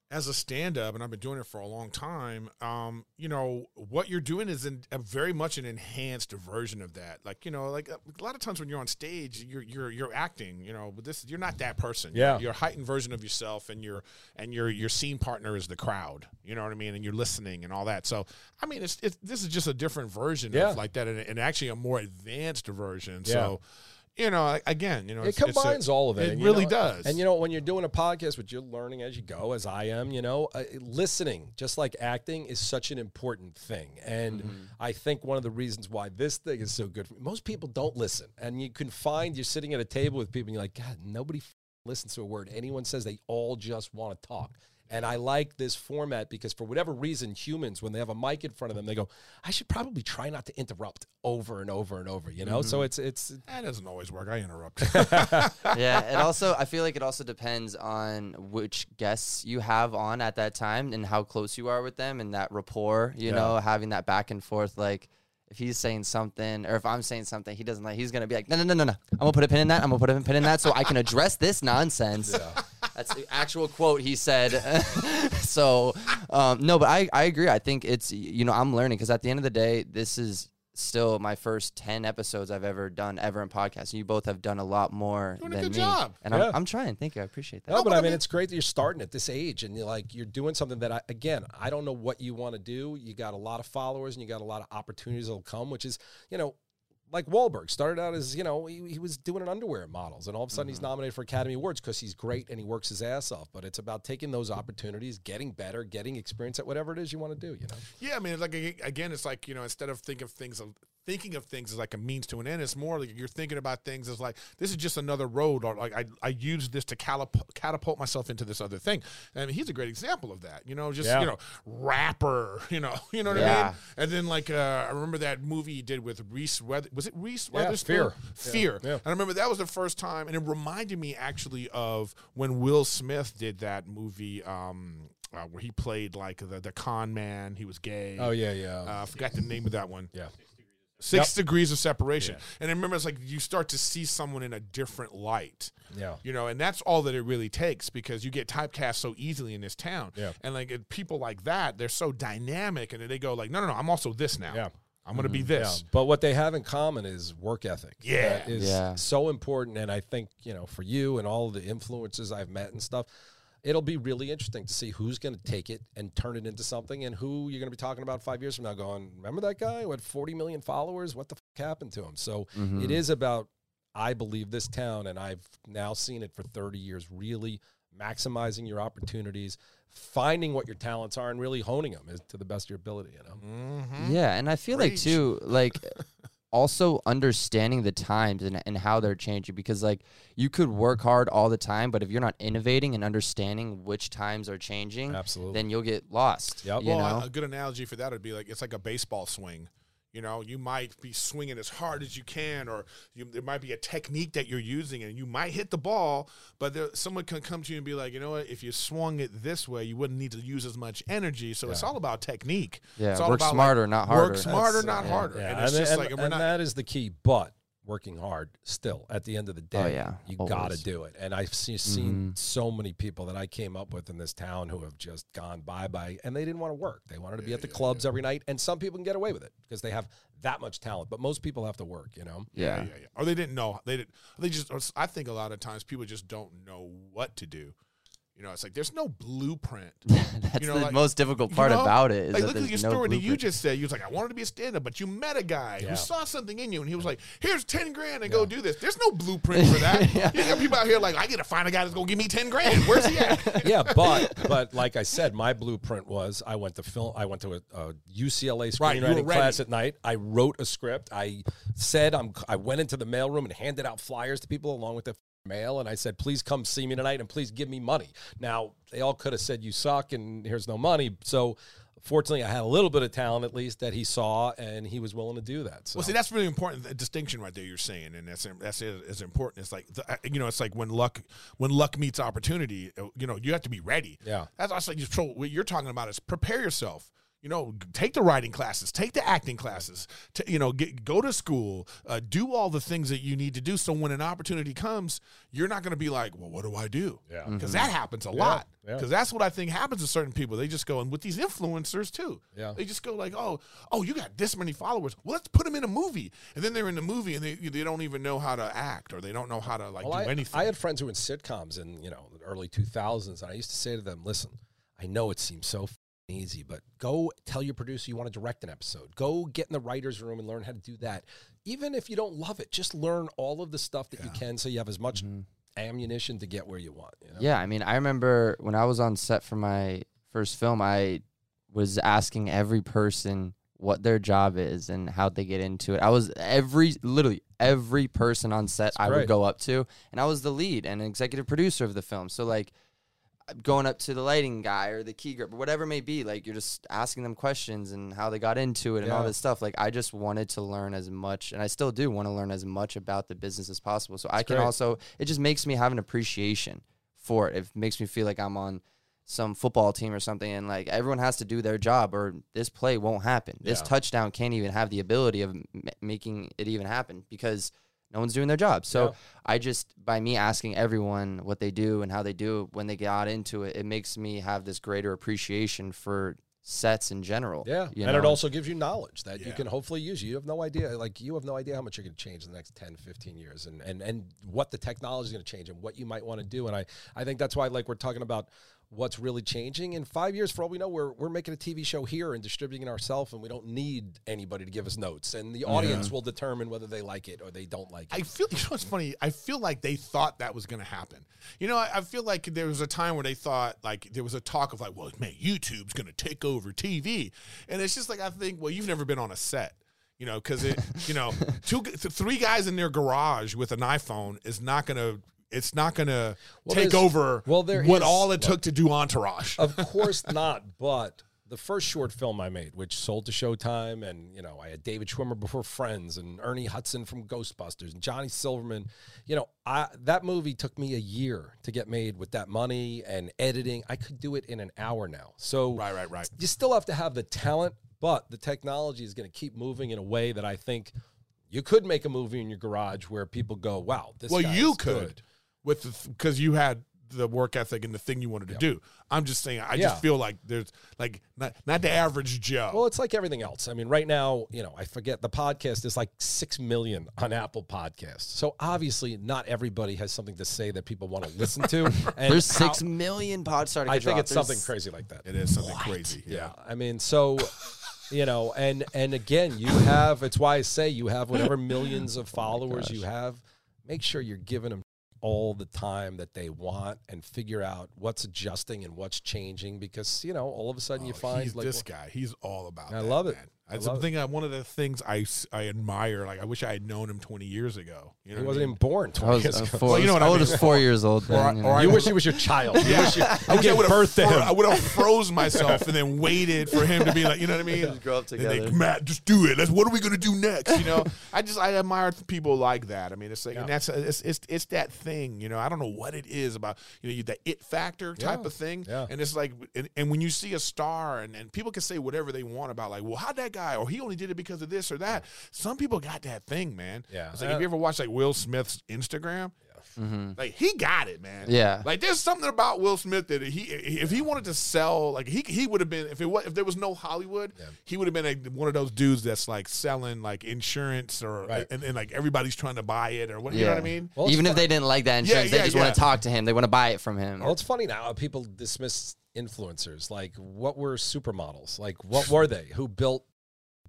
as a stand-up, and I've been doing it for a long time. Um, you know, what you're doing is in, a very much an enhanced version of that. Like you know, like a, a lot of times when you're on stage, you're you're you're acting. You know, but this you're not that person. You're- Yeah. you're, a heightened version of yourself, and your and your your scene partner is the crowd. You know what I mean? And you're listening and all that. So I mean, it's, it's this is just a different version Yeah. of like that, and, and actually a more advanced version. Yeah. So. You know, again, you know, it it's- it's a- combines all of it. It really know- does. And you know, when you're doing a podcast, which you're learning as you go, as I am, you know, uh, listening, just like acting, is such an important thing. And Mm-hmm. I think one of the reasons why this thing is so good, for most people don't listen. And you can find you're sitting at a table with people, and you're like, God, nobody f- listens to a word anyone says. They all just want to talk. And I like this format because for whatever reason, humans, when they have a mic in front of them, they go, I should probably try not to interrupt over and over and over, you know? So mm-hmm. it's, it's, That doesn't always work. I interrupt. yeah, it also I feel like it also depends on which guests you have on at that time and how close you are with them and that rapport, you Yeah. know, having that back and forth like if he's saying something or if I'm saying something he doesn't like he's gonna be like no no no no no I'm gonna put a pin in that I'm gonna put a pin in that so I can address this nonsense. That's the actual quote he said. so um, no, but I I agree. I think it's you know I'm learning because at the end of the day this is still my first 10 episodes I've ever done ever in podcast. You both have done a lot more Doing a than good me. job. And Yeah. I'm, I'm trying. Thank you. I appreciate that. No, but but I I mean, mean- it's great that you're starting at this age and you're like, you're doing something that I, again, I don't know what you want to do. You got a lot of followers and you got a lot of opportunities that'll come, which is, you know, like Wahlberg started out as you know he, he was doing an underwear models, and all of a sudden Mm-hmm. he's nominated for Academy Awards because he's great and he works his ass off. But it's about taking those opportunities, getting better, getting experience at whatever it is you want to do. You know, Yeah, I mean, like again, it's like you know, instead of thinking of things of thinking of things as like a means to an end, it's more like you're thinking about things as like this is just another road, or like I I use this to catapult, catapult myself into this other thing. And he's a great example of that. You know, just Yeah. you know, rapper. You know, you know what I mean. And then like uh, I remember that movie he did with Reese. Weather, was it Reese Yeah, Witherspoon? Fear. Fear. Yeah. And I remember that was the first time, and it reminded me actually of when Will Smith did that movie. Um, uh, where he played like the, the con man, he was gay. Oh yeah, yeah, Uh, I forgot the name of that one. yeah. Six degrees of separation. Yeah. And I remember it's like you start to see someone in a different light. Yeah. You know, and that's all that it really takes because you get typecast so easily in this town. Yeah. And like people like that, they're so dynamic and they go like, no, no, no, I'm also this now. Yeah. I'm gonna be mm-hmm. Yeah, this. but what they have in common is work ethic. Yeah. That is Yeah. so important. And I think, you know, for you and all the influences I've met and stuff, it'll be really interesting to see who's going to take it and turn it into something and who you're going to be talking about five years from now going, remember that guy who had 40 million followers? What the fuck happened to him? So Mm-hmm. it is about, I believe, this town, and I've now seen it for 30 years, really maximizing your opportunities, finding what your talents are, and really honing them is to the best of your ability, you know? Mm-hmm. Yeah, and I feel like too, like also understanding the times and, and how they're changing because like you could work hard all the time, but if you're not innovating and understanding which times are changing, Absolutely. then you'll get lost. Yep. You well, know? a good analogy for that would be like it's like a baseball swing. You know, you might be swinging as hard as you can, or you, there might be a technique that you're using, and you might hit the ball. But there, someone can come to you and be like, you know what? If you swung it this way, you wouldn't need to use as much energy. So it's all about technique. Yeah, it's all work about, smarter, like, not Work smarter, That's- not yeah. harder. Yeah, and it's just and, like and and not. that is the key. But working hard still at the end of the oh, day, Oh, yeah, you got to do it. And I've see, seen mm-hmm. so many people that I came up with in this town who have just gone bye bye, and they didn't want to work. They wanted to be at the clubs every night, and some people can get away with it because they have that much talent. But most people have to work. You know. yeah. yeah, yeah. Or they didn't know. They did. They just. I think a lot of times people just don't know what to do. You know, it's like there's no blueprint. That's You know, the like- most difficult You part know? about it. Is like, that look at your no story that you just said. You was like, I wanted to be a stand-up, but you met a guy Yeah. who saw something in you, and he was like, "Here's ten grand, and go do this." There's no blueprint for that. You got people out here like, I got to find a guy that's gonna give me ten grand. Where's he at? yeah, but but like I said, my blueprint was I went to film. I went to a, a UCLA Right, you were screenwriting ready. class at night. I wrote a script. I said I'm. I went into the mailroom and handed out flyers to people along with the mail, and I said, "Please come see me tonight, and please give me money." Now they all could have said you suck and here's no money. So. Fortunately, I had a little bit of talent, at least that he saw, and he was willing to do that. So Well, see, that's really important the distinction right there. You're saying, and that's that's is important. It's like the, uh, you know, it's like when luck when luck meets opportunity. uh, You know, you have to be ready. Yeah. that's also. So what you're talking about is prepare yourself. You know, take the writing classes, take the acting classes. To, you know, get, go to school, uh, do all the things that you need to do. So when an opportunity comes, you're not going to be like, "Well, what do I do?" Yeah. because that happens a lot. yeah. Because that's what I think happens to certain people. They just go, and with these influencers too. Yeah. They just go like, oh, oh, you got this many followers. Well, let's put them in a movie. And then they're in the movie and they they don't even know how to act or they don't know how to like Well, do I, anything. I had friends who were in sitcoms in you know the early 2000s, and I used to say to them, "Listen, I know it seems so f- easy, but go tell your producer you want to direct an episode. Go get in the writers' room and learn how to do that. Even if you don't love it, just learn all of the stuff that you can, so you have as much mm-hmm. ammunition to get where you want. You know? Yeah, I mean, I remember when I was on set for my first film, I was asking every person what their job is and how they get into it. I was every literally every person on set I great. would go up to, and I was the lead and executive producer of the film. So like going up to the lighting guy or the key grip or whatever it may be, like you're just asking them questions and how they got into it and all this stuff. Like I just wanted to learn as much, and I still do want to learn as much about the business as possible. So I can great. also it just makes me have an appreciation for it. It makes me feel like I'm on some football team or something, and like everyone has to do their job, or this play won't happen. This touchdown can't even have the ability of m- making it even happen because no one's doing their job. So Yeah. I just by me asking everyone what they do and how they do it when they got into it, it makes me have this greater appreciation for sets in general. Yeah, you and it also gives you knowledge that you can hopefully use. You have no idea, like you have no idea how much you're going to change in the next 10, 15 years, and and and what the technology is going to change and what you might want to do. And I I think that's why, like we're talking about what's really changing. In five years, for all we know, we're we're making a TV show here and distributing it ourselves, and we don't need anybody to give us notes. And the audience will determine whether they like it or they don't like it. I feel you know what's funny. I feel like they thought that was going to happen. You know, I, I feel like there was a time where they thought like there was a talk of like, well, man, YouTube's going to take over TV, and it's just like I think, well, you've never been on a set. You know, because it, you know, two, th- three guys in their garage with an iPhone is not going to. It's not going to Well, take over. well, there what is- all it took to do Entourage. of course not, but the first short film I made, which sold to Showtime, and you know, I had David Schwimmer before Friends, and Ernie Hudson from Ghostbusters, and Johnny Silverman. You know, I that movie took me a year to get made with that money and editing. I could do it in an hour now. So Right, right, right. you still have to have the talent, but the technology is going to keep moving in a way that I think you could make a movie in your garage where people go, "Wow, this." Is. Well, you could good." With because you had the work ethic and the thing you wanted to do. I'm just saying. I Yeah. just feel like there's like not not the average Joe. Well, it's like everything else. I mean, right now, you know, I forget the podcast is like six million on Apple Podcasts. So obviously, not everybody has something to say that people want to listen to. And There's how- six million pods starting. I to think drop. it's something crazy like that. it is something crazy. Yeah, I mean, so you know, and and again, you have. It's why I say you have whatever millions of followers you oh have. Make sure you're giving them all the time that they want and figure out what's adjusting and what's changing because you know all of a sudden you Oh, find he's like this guy. He's all about. I that, love it. man. I That's love the thing. I, one of the things I, I admire. Like I wish I had known him 20 years ago. You know he wasn't I even mean? born I 20 was, years uh, ago. four, Well, you know what I I mean. was four years old. Or Then, I- you know. I You wish he was your child. You wish you, I wish I gave would birth have. to him. I would have froze myself and then waited for him to be like, you know what I mean? Just grow up And they, together. Matt, just do it. Let's. What are we gonna do next? You know, I just I admire people like that. I mean, it's like, and that's it's, it's it's that thing. You know, I don't know what it is about you know the it factor type Yeah. of thing. Yeah. And it's like, and, and when you see a star, and, and people can say whatever they want about like, well, how'd that guy, or he only did it because of this or that. Some people got that thing, man. Yeah. It's like, have you ever watched like Will Smith's Instagram? Mm-hmm. Like he got it, man. Yeah. Like there's something about Will Smith that he if he wanted to sell like he he would have been if it was if there was no Hollywood, he would have been a, one of those dudes that's like selling like insurance or Right. and, and like everybody's trying to buy it or what you know what I mean? Well, Even if fun- they didn't like that insurance, yeah, they just yeah. want to talk to him. They want to buy it from him. Well, it's funny now. People dismiss influencers. Like, what were supermodels? Like, what were they? Who built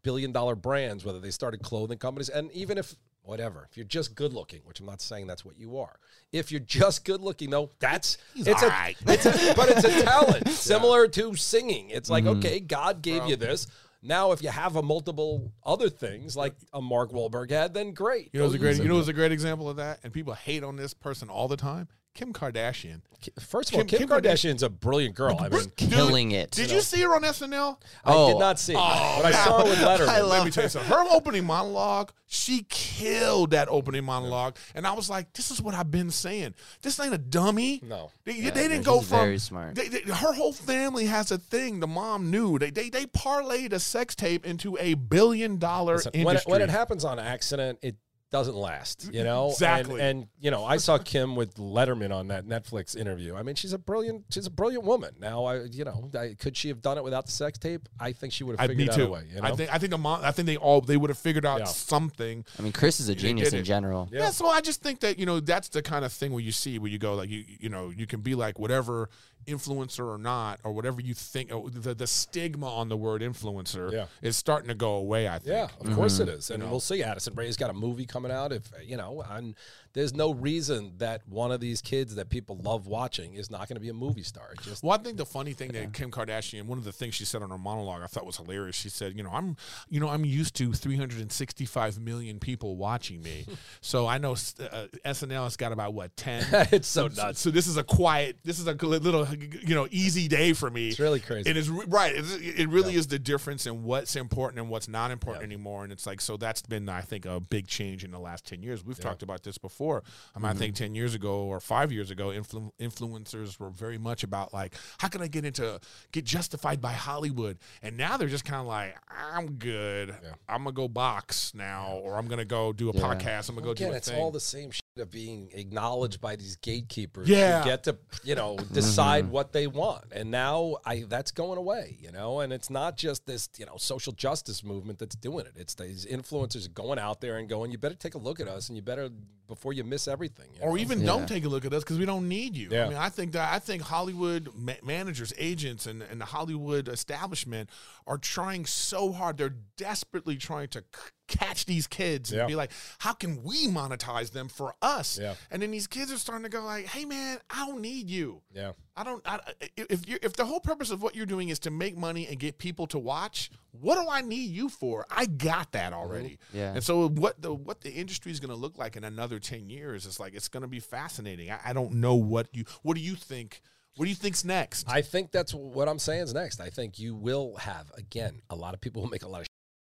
billion dollar brands? Whether they started clothing companies, and even if whatever, if you're just good looking, which I'm not saying that's what you are. If you're just good looking, though, that's it's a, alright. it's a, but it's a talent similar to singing. It's like mm-hmm. okay, God gave you this. Now, if you have a multiple other things like a Mark Wahlberg had, then great. You know, Go what's a great use you it. know what's a great example of that, and people hate on this person all the time. Kim Kardashian. First of all, Kim- Kim, Kim Kardashian's a brilliant girl. I mean, killing it. Did you see her on SNL? I Oh. did not see, it, oh, but I saw her with Letterman. I Let me tell you something. Her opening monologue, she killed that opening monologue, and I was like, "This is what I've been saying. This ain't a dummy. No. they, Yeah, they didn't go she's from very smart. They, they- her whole family has a thing. The mom knew. They they they parlayed a sex tape into a billion dollar Listen, industry. when, it, when it happens on accident, it doesn't last, you know? Exactly. And, and, you know, I saw Kim with Letterman on that Netflix interview. I mean, she's a brilliant, she's a brilliant woman. Now, I, you know, I, could she have done it without the sex tape? I think she would have I, figured me out too. a way, you know? I think I think the mom. I think they all they would have figured out Yeah. something. I mean, Kris is a genius in it. general. Yeah. so I just think that you know that's the kind of thing where you see where you go like you you know you can be like whatever influencer or not or whatever you think the the stigma on the word influencer Yeah. is starting to go away. I think. Yeah, of course it is, and Mm-hmm. know. we'll see. Addison Rae's got a movie coming out. If you know, and there's no reason that one of these kids that people love watching is not going to be a movie star. It just Well, I think the funny thing that Kim Kardashian, one of the things she said on her monologue, I thought was hilarious. She said, "You know, I'm, you know, I'm used to 365 million people watching me, so I know uh, SNL has got about what 10. it's so nuts. So this is a quiet, this is a little, you know, easy day for me. It's really crazy. And it's re- right. It's, it really is the difference in what's important and what's not important anymore. And it's like so that's been, I think, a big change in the last ten years. We've talked about this before. I mean, I Mm-hmm. think ten years ago or five years ago, influ- influencers were very much about like, how can I get into get justified by Hollywood? And now they're just kind of like, I'm good. I'm gonna go box now, or I'm gonna go do a Yeah. podcast. I'm gonna go Again, do a it's thing. all the same shit of being acknowledged by these gatekeepers. Yeah. get to you know decide what they want, and now I that's going away. You know, and it's not just this you know social justice movement that's doing it. It's these influencers going out there and going, you better take a look at us, and you better before you miss everything. you or know? even Yeah. don't take a look at us because we don't need you. Yeah. I mean, I think that I think Hollywood ma- managers, agents, and, and the Hollywood establishment are trying so hard. They're desperately trying to c- catch these kids and Yeah. be like, how can we monetize them for us? Yeah. And then these kids are starting to go like, hey man, I don't need you. yeah. I don't. I, if you if the whole purpose of what you're doing is to make money and get people to watch, what do I need you for? I got that mm-hmm. already. Yeah. And so what the what the industry is going to look like in another ten years is like it's going to be fascinating. I, I don't know what you what do you think. What do you think's next? I think that's what I'm saying is next. I think you will have again a lot of people will make a lot of,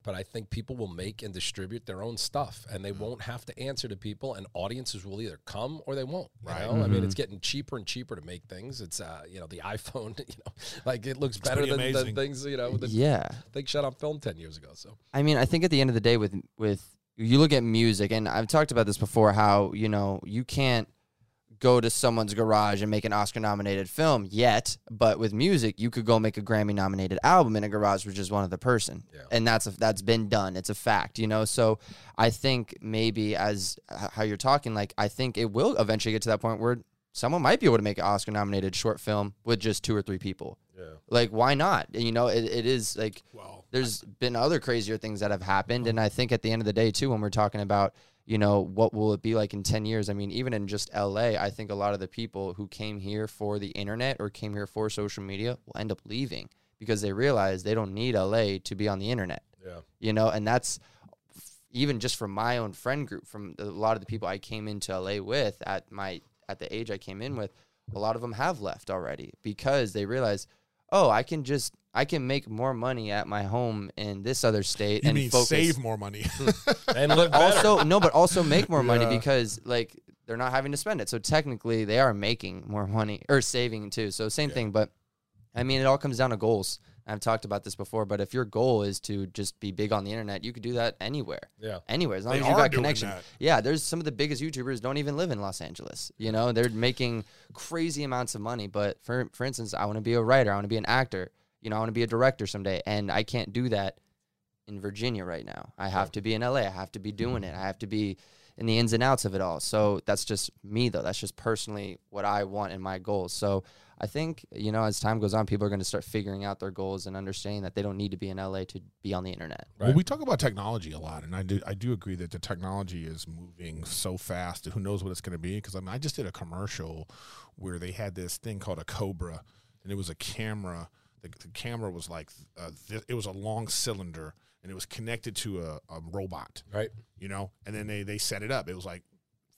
but I think people will make and distribute their own stuff, and they Mm. won't have to answer to people, and audiences will either come or they won't. You Right. know? I mean, it's getting cheaper and cheaper to make things. It's uh, you know, the iPhone, you know, like it looks better than, than things, you know, that Yeah. things shot on film ten years ago. So I mean, I think at the end of the day, with with you look at music, and I've talked about this before, how you know you can't go to someone's garage and make an Oscar-nominated film yet, but with music, you could go make a Grammy-nominated album in a garage with just one other person, Yeah. and that's a, that's been done. It's a fact, you know. So I think maybe as how you're talking, like I think it will eventually get to that point where someone might be able to make an Oscar-nominated short film with just two or three people. yeah, Like, why not? You know, it, it is like well, there's been other crazier things that have happened and i think at the end of the day too when we're talking about you know what will it be like in 10 years? I mean even in just la i think a lot of the people who came here for the internet or came here for social media will end up leaving because they realize they don't need la to be on the internet. Yeah, you know and that's even just from my own friend group from a lot of the people i came into la with at my at the age i came in with a lot of them have left already because they realize oh i can just i can make more money at my home in this other state you and mean focus save more money? Hmm. and live better. also no but also make more money Yeah. because like they're not having to spend it so technically they are making more money or saving too so same thing but i mean it all comes down to goals i've talked about this before but if your goal is to just be big on the internet you could do that anywhere. Yeah. anywhere as long They as you got connection. that. yeah there's some of the biggest youtubers don't even live in los angeles you know? They're making crazy amounts of money but for for instance i want to be a writer i want to be an actor you know i want to be a director someday and i can't do that in virginia right now. I have to be in la i have to be doing mm-hmm. it i have to be in the ins and outs of it all. So that's just me though. That's just personally what i want and my goals. So i think you know as time goes on people are going to start figuring out their goals and understanding that they don't need to be in la to be on the internet Well, we talk about technology a lot, and I do I do agree that the technology is moving so fast. Who knows what it's going to be? Because I mean, I just did a commercial where they had this thing called a Cobra, and it was a camera. The, the camera was like uh, th- it was a long cylinder, and it was connected to a, a robot. Right. You know, and then they they set it up. It was like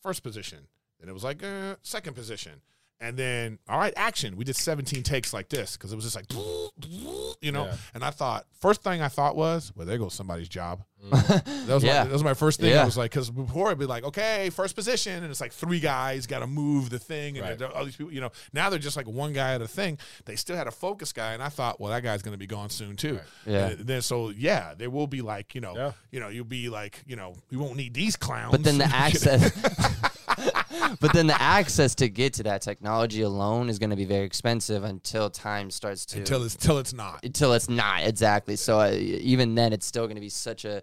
first position, then it was like uh, second position. And then, all right, action. We did 17 takes like this because it was just like, you know. Yeah. And I thought, first thing I thought was, well, there goes somebody's job. Mm. That was, Yeah. my, that was my first thing. I was like, because before it'd be like, okay, first position, and it's like three guys got to move the thing, and Right. all these people, you know. Now they're just like one guy at a thing. They still had a focus guy, and I thought, well, that guy's going to be gone soon too. Yeah. And then so yeah, there will be like you know, Yeah. you know, you'll be like you know, we won't need these clowns. But then the access, but then the access to get to that technology alone is going to be very expensive until time starts to until it's till it's not. until it's not exactly. So uh, even then, it's still going to be such a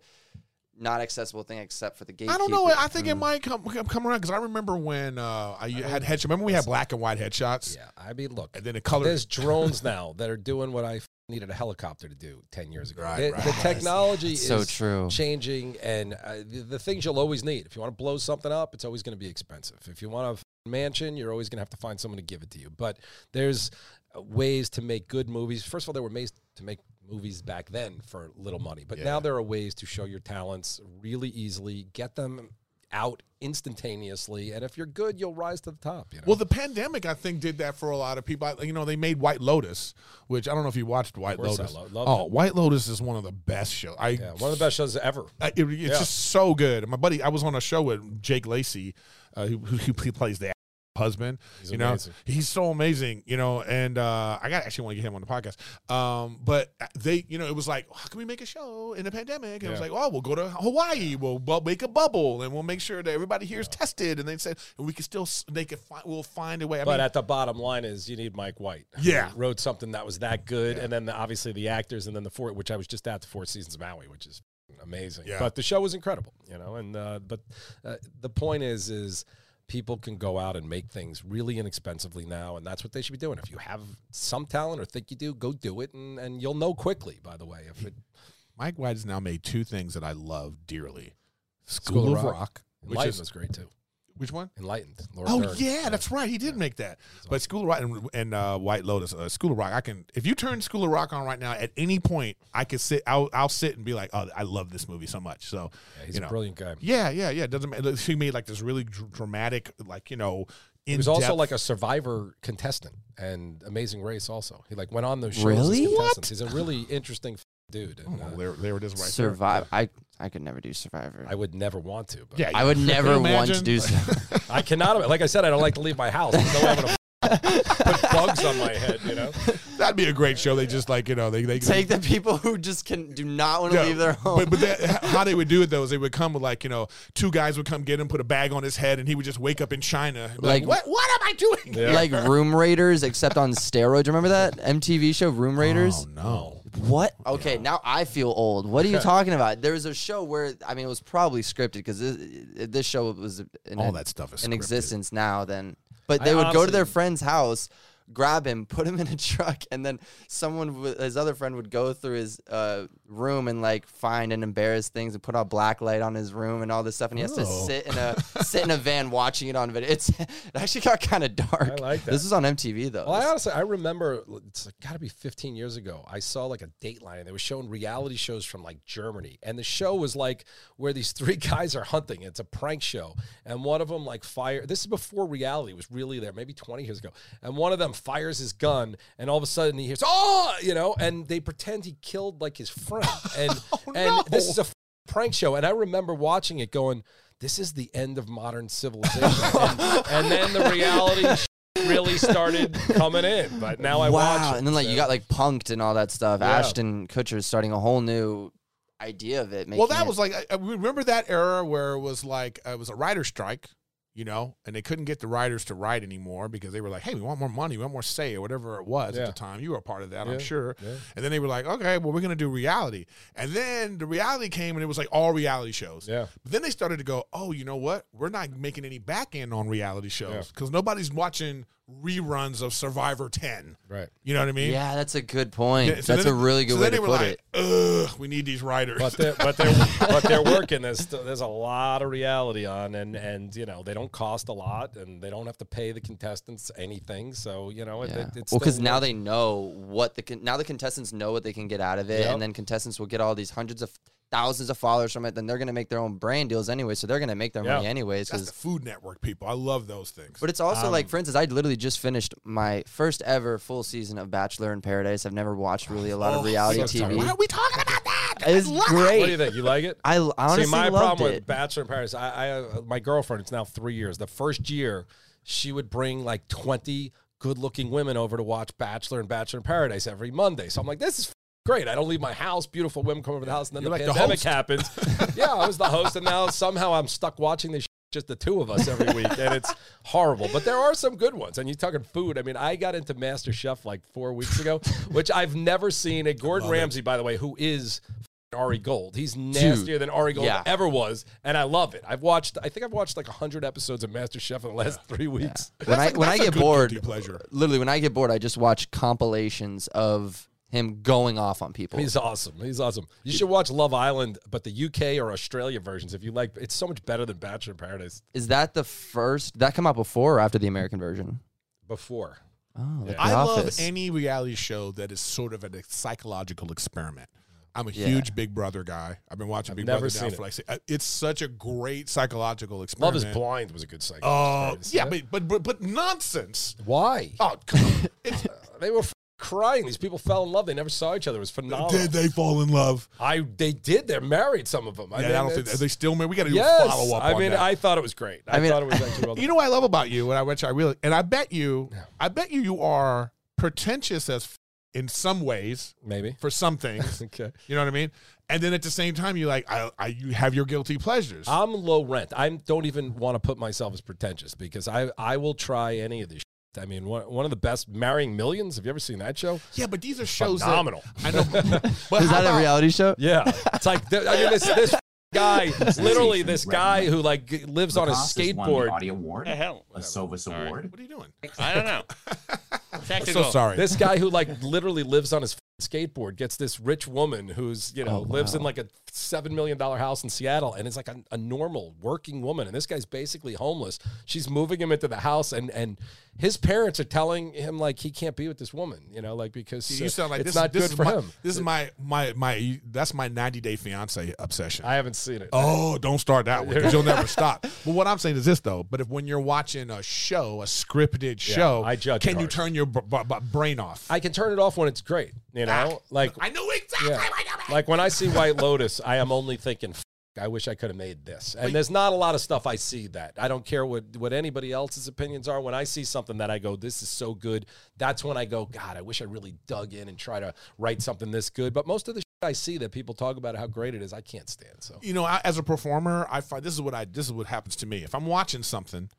not accessible thing except for the gatekeeper. I don't know. I think it might come come come around because I remember when uh, I had headshots. Remember we had black and white headshots, Yeah. I mean, look, and then the color. there's drones now that are doing what I f- needed a helicopter to do 10 years ago. Right, the, right. the technology so is true. changing, and uh, the, the things you'll always need. If you want to blow something up, it's always going to be expensive. If you want a mansion, you're always going to have to find someone to give it to you. But there's uh, ways to make good movies. First of all, there were ways to make movies back then for little money, but Yeah. now there are ways to show your talents really easily, get them out instantaneously, and if you're good, you'll rise to the top. You know? well, the pandemic I think did that for a lot of people. I, you know, they made White Lotus, which I don't know if you watched White Lotus. lo- oh, it. White Lotus is one of the best shows. I yeah, one of the best shows ever. I, it, it's Yeah. just so good. My buddy, I was on a show with Jake Lacy, uh, who, who he plays the husband. He's you know, amazing. he's so amazing. You know, and uh, I got actually want to get him on the podcast. Um, but they, you know, it was like, how can we make a show in a pandemic? And it was like, oh, we'll go to Hawaii. We'll, we'll make a bubble, and we'll make sure that everybody here is tested. And they said, and we can still, they can find, we'll find a way. I But mean, at the bottom line is you need Mike White. Yeah. wrote something that was that good, and then the, obviously the actors, and then the four, which I was just at the Four Seasons of Maui, which is amazing. Yeah. But the show was incredible, you know. And uh, but uh, the point is, is people can go out and make things really inexpensively now, and that's what they should be doing. If you have some talent or think you do, go do it, and, and you'll know quickly. By the way, if it Mike White has now made two things that I love dearly: School School, of Rock. Rock, which is was great too. Which one? Enlightened. Laura Oh Dern. yeah, that's right. He did make that. But School of Rock and, and uh, White Lotus, uh, School of Rock. I can if you turn School of Rock on right now, at any point, I can sit. I'll I'll sit and be like, oh, I love this movie so much. So Yeah, he's you a brilliant guy. Yeah, yeah, yeah. Doesn't matter. She made like this really dr- dramatic, like you know, He in was also like a Survivor contestant and Amazing Race. Also, he like went on those shows. Really? As What? He's a really interesting dude. And, uh, there, there it is right there. Survive. I I could never do Survivor. I would never want to. But. Yeah, I would never want to do so. I cannot. Like I said, I don't like to leave my house. No I'm gonna put bugs on my head. You know. That'd be a great show. They just like you know they they Take the people who just can do not want to Yeah, leave their home. But, but that, how they would do it though is they would come with like you know two guys would come get him, put a bag on his head, and he would just wake up in China. Like, Like- what? What am I doing? Yeah. like Room Raiders, except on steroids. Remember that MTV show Room Raiders? Oh no! What? Okay, now I feel old. What are you talking about? There was a show where I mean, it was probably scripted because this, this show was in, All that stuff is in scripted. existence now. Then, but I they would go to their friend's house, grab him, put him in a truck, and then someone, with his other friend, would go through his uh, room and like find and embarrass things and put a black light on his room and all this stuff, and he has to Oh. sit in a sit in a van watching it on video. It's it actually got kind of dark. I like that. This was on MTV though. Well, I honestly, I remember it's got to be 15 years ago. I saw like a Dateline, and they were showing reality shows from like Germany, and the show was like where these three guys are hunting. It's a prank show, and one of them like fire. This is before reality was really there, maybe 20 years ago. And one of them fires his gun, and all of a sudden he hears oh, you know, and they pretend he killed like his friend, and and this is a f- prank show. And I remember watching it, going, "This is the end of modern civilization," and, and then the reality really started coming in. But now I watch it. and then like you got like punked and all that stuff. Yeah. Ashton Kutcher is starting a whole new idea of it. Well, that it- was like I, I remember that era where it was like uh, it was a writer strike, you know, and they couldn't get the writers to write anymore because they were like, "Hey, we want more money, we want more say, or whatever it was Yeah. at the time." You were a part of that, Yeah, I'm sure. yeah. And then they were like, "Okay, well, we're gonna do reality," and then the reality came, and it was like all reality shows. Yeah. But then they started to go, "Oh, you know what? We're not making any back end on reality shows because nobody's watching reruns of Survivor 10." right. You know what I mean? yeah, that's a good point. Yeah, so that's then a really good so way then to they put were it. Ugh, we need these writers. But they're but they're but they're working. There's there's a lot of reality on, and and you know they don't cost a lot, and they don't have to pay the contestants anything. So you know it, Yeah. it, it's well, because now they know what the con- now the contestants know what they can get out of it, Yep. and then contestants will get all these hundreds of thousands of followers from it. Then they're gonna make their own brand deals anyway, so they're gonna make their Yeah. money anyways. The Because Food Network people. I love those things. but it's also Um, like, for instance, I literally just finished my first ever full season of Bachelor in Paradise. I've never watched really a lot of Oh, reality so TV. Why are we talking about that? It's great. What do you great. think? You like it? I honestly See, my loved problem it. with Bachelor in Paradise. I, I uh, my girlfriend, it's now three years. The first year, she would bring like twenty good-looking women over to watch Bachelor and Bachelor in Paradise every Monday. So I'm like, this is f- great. I don't leave my house. Beautiful women come over the house, and then You're the like pandemic host. happens. yeah, I was the host, and now somehow I'm stuck watching this. Just the two of us every week, and it's horrible. But there are some good ones. And you're talking food. I mean, I got into Master Chef like four weeks ago, which I've never seen. A Gordon it. Ramsay, by the way, who is Ari Gold. He's nastier than Ari Gold yeah. ever was, and I love it. I've watched. I think I've watched like hundred episodes of Master Chef in the last three weeks. when I when I get bored, pleasure. literally when I get bored, I just watch compilations of him going off on people. He's awesome. He's awesome. You should watch Love Island, but the UK or Australia versions if you like. It's so much better than Bachelor in Paradise Is that the first? That come out before or after the American version? before. Oh, like Yeah. The I love any reality show that is sort of a psychological experiment. I'm a Yeah. huge Big Brother guy. I've been watching Big never Brother now seen for it. like uh, it's such a great psychological experiment. Love experiment. is Blind was a good segment. Oh, yeah, but, but but but nonsense. why? Oh, come on. It's, They were f- crying. These people fell in love. They never saw each other. It was phenomenal. did they fall in love? I they did. They're married. Some of them. I yeah, mean, I don't think are they still married. We got to do yes. a follow up. I on mean, that. I thought it was great. I, I mean- thought it was actually well. You know what I love about you, and I which I really, and I bet you, I bet you, you are pretentious as f- in some ways Maybe. for some things. Okay. you know what I mean? And then at the same time, you like, I, I, you have your guilty pleasures. I'm low rent. I don't even want to put myself as pretentious because I I will try any of this. I mean, one, one of the best marrying millions. Have you ever seen that show? Yeah, but these are shows that- Phenomenal. I know. But Is how that a reality show? Yeah, it's like I mean, this this guy, literally this guy who like g- lives on a Lacoste has won the skateboard. Audi Award, The hell? a Sovis All right. Award. What are you doing? I don't know. I'm Technical. so sorry. This guy who like literally lives on his skateboard gets this rich woman who's you know Oh, lives in like a seven million dollar house in Seattle and is like a, a normal working woman and this guy's basically homeless. She's moving him into the house and and his parents are telling him like he can't be with this woman, you know, like because See, you sound like it's this, not this good is for my, him. This is my my my. That's my 90 day fiance obsession. I haven't seen it. Oh, don't start that one because you'll never stop. But what I'm saying is this though. But if when you're watching a show, a scripted show, I judge can you turn your b- b- brain off? I can turn it off when it's great, you know, ah, like I know exactly Yeah. what you mean. like when I see White Lotus, I am only thinking, "F- I wish I could have made this. And there's not a lot of stuff I see that I don't care what what anybody else's opinions are. When I see something that I go, this is so good, that's when I go, God, I wish I really dug in and try to write something this good. But most of the shit I see that people talk about how great it is, I can't stand. So you know, I, as a performer, I find this is what I this is what happens to me. If I'm watching something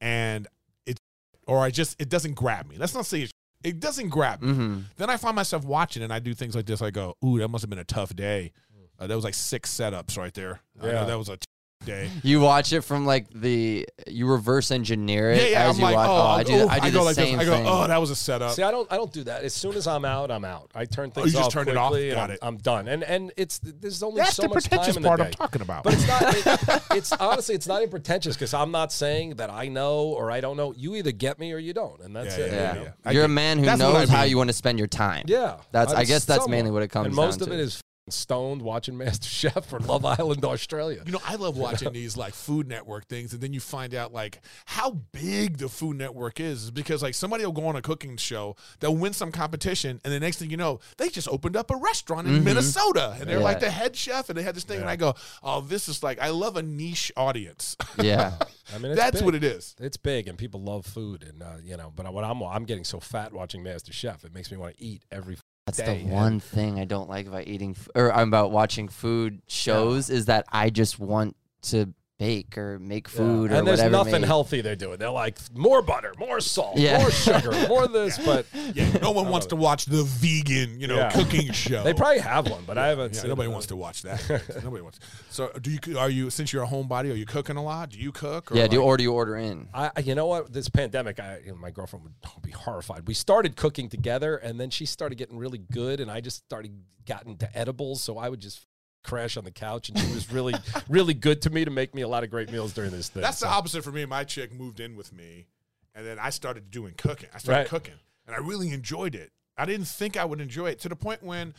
and it or I just it doesn't grab me. Let's not say it, it doesn't grab me. Mm-hmm. Then I find myself watching and I do things like this. I go, "Ooh, that must have been a tough day." Uh, that was like six setups right there. I know Yeah. that was a t- day. You watch it from like the you reverse engineer it Yeah, yeah. as I'm you like, watch. oh, Oh, I do. oof, I do go the like same this. I go, thing. oh, that was a setup. See, I don't, I don't do that. As soon as I'm out, I'm out. I turn Oh, things you just off turn it off? quickly and Got I'm, it. I'm done. And and it's there's only That's so the much time pretentious in the part day. I'm talking about. But it's not. It, it's honestly, it's not even pretentious because I'm not saying that I know or I don't know. You either get me or you don't, and that's Yeah, it. yeah, you know? I you're a get- man who that's what knows I how mean. you want to spend your time. Yeah, That's- I I'm guess that's somewhat. mainly what it comes And most down of it to. is stoned watching Master Chef or Love Island Australia. You know, I love watching these like Food Network things, and then you find out like how big the Food Network is. is because like somebody will go on a cooking show, they'll win some competition, and the next thing you know, they just opened up a restaurant in Minnesota, and they're like Mm-hmm. The head chef, and they had this thing, and I go, "Oh, this is like I love a niche audience. Yeah. I mean, it's That's big. what it is." It's big, and people love food, and uh, you know. But what I'm, I'm getting so fat watching Master Chef. It makes me want to eat every. That's day, the one thing I don't like about eating f- or about watching food shows is that I just want to bake or make food or and there's whatever. nothing made. healthy they're doing. They're like more butter, more salt, Yeah. more sugar, more this. But Yeah, no one wants to watch the vegan, you know, Yeah. cooking show. they probably have one, but I haven't. Yeah, seen nobody it. wants to watch that. nobody wants. So, do you? Are you? Since you're a homebody, are you cooking a lot? Do you cook? Or Yeah, do like- or do you order in? I, I- you know what? This pandemic, I, you know, my girlfriend would be horrified. We started cooking together, and then she started getting really good, and I just started getting to edibles. So I would just crash on the couch, and she was really, really good to me to make me a lot of great meals during this thing. That's the opposite for me. My chick moved in with me, and then I started doing cooking. I started Right. cooking, and I really enjoyed it. I didn't think I would enjoy it to the point when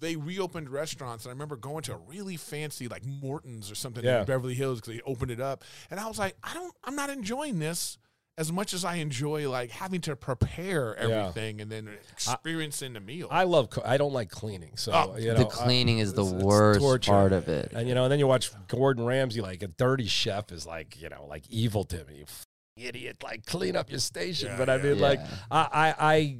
they reopened restaurants, and I remember going to a really fancy like Morton's or something Yeah. in Beverly Hills because they opened it up, and I was like, I don't, I'm not enjoying this. As much as I enjoy like having to prepare Yeah. everything and then experiencing the meal, I love. Co- I don't like cleaning, so Oh, you know, the I- cleaning is the it's- it's worst torture. part of it. And you know, and then you watch Gordon Ramsay, like a dirty chef is like, you know, like evil to me. You idiot, like clean up your station. Yeah, but I yeah. mean, like, Yeah. I, I, I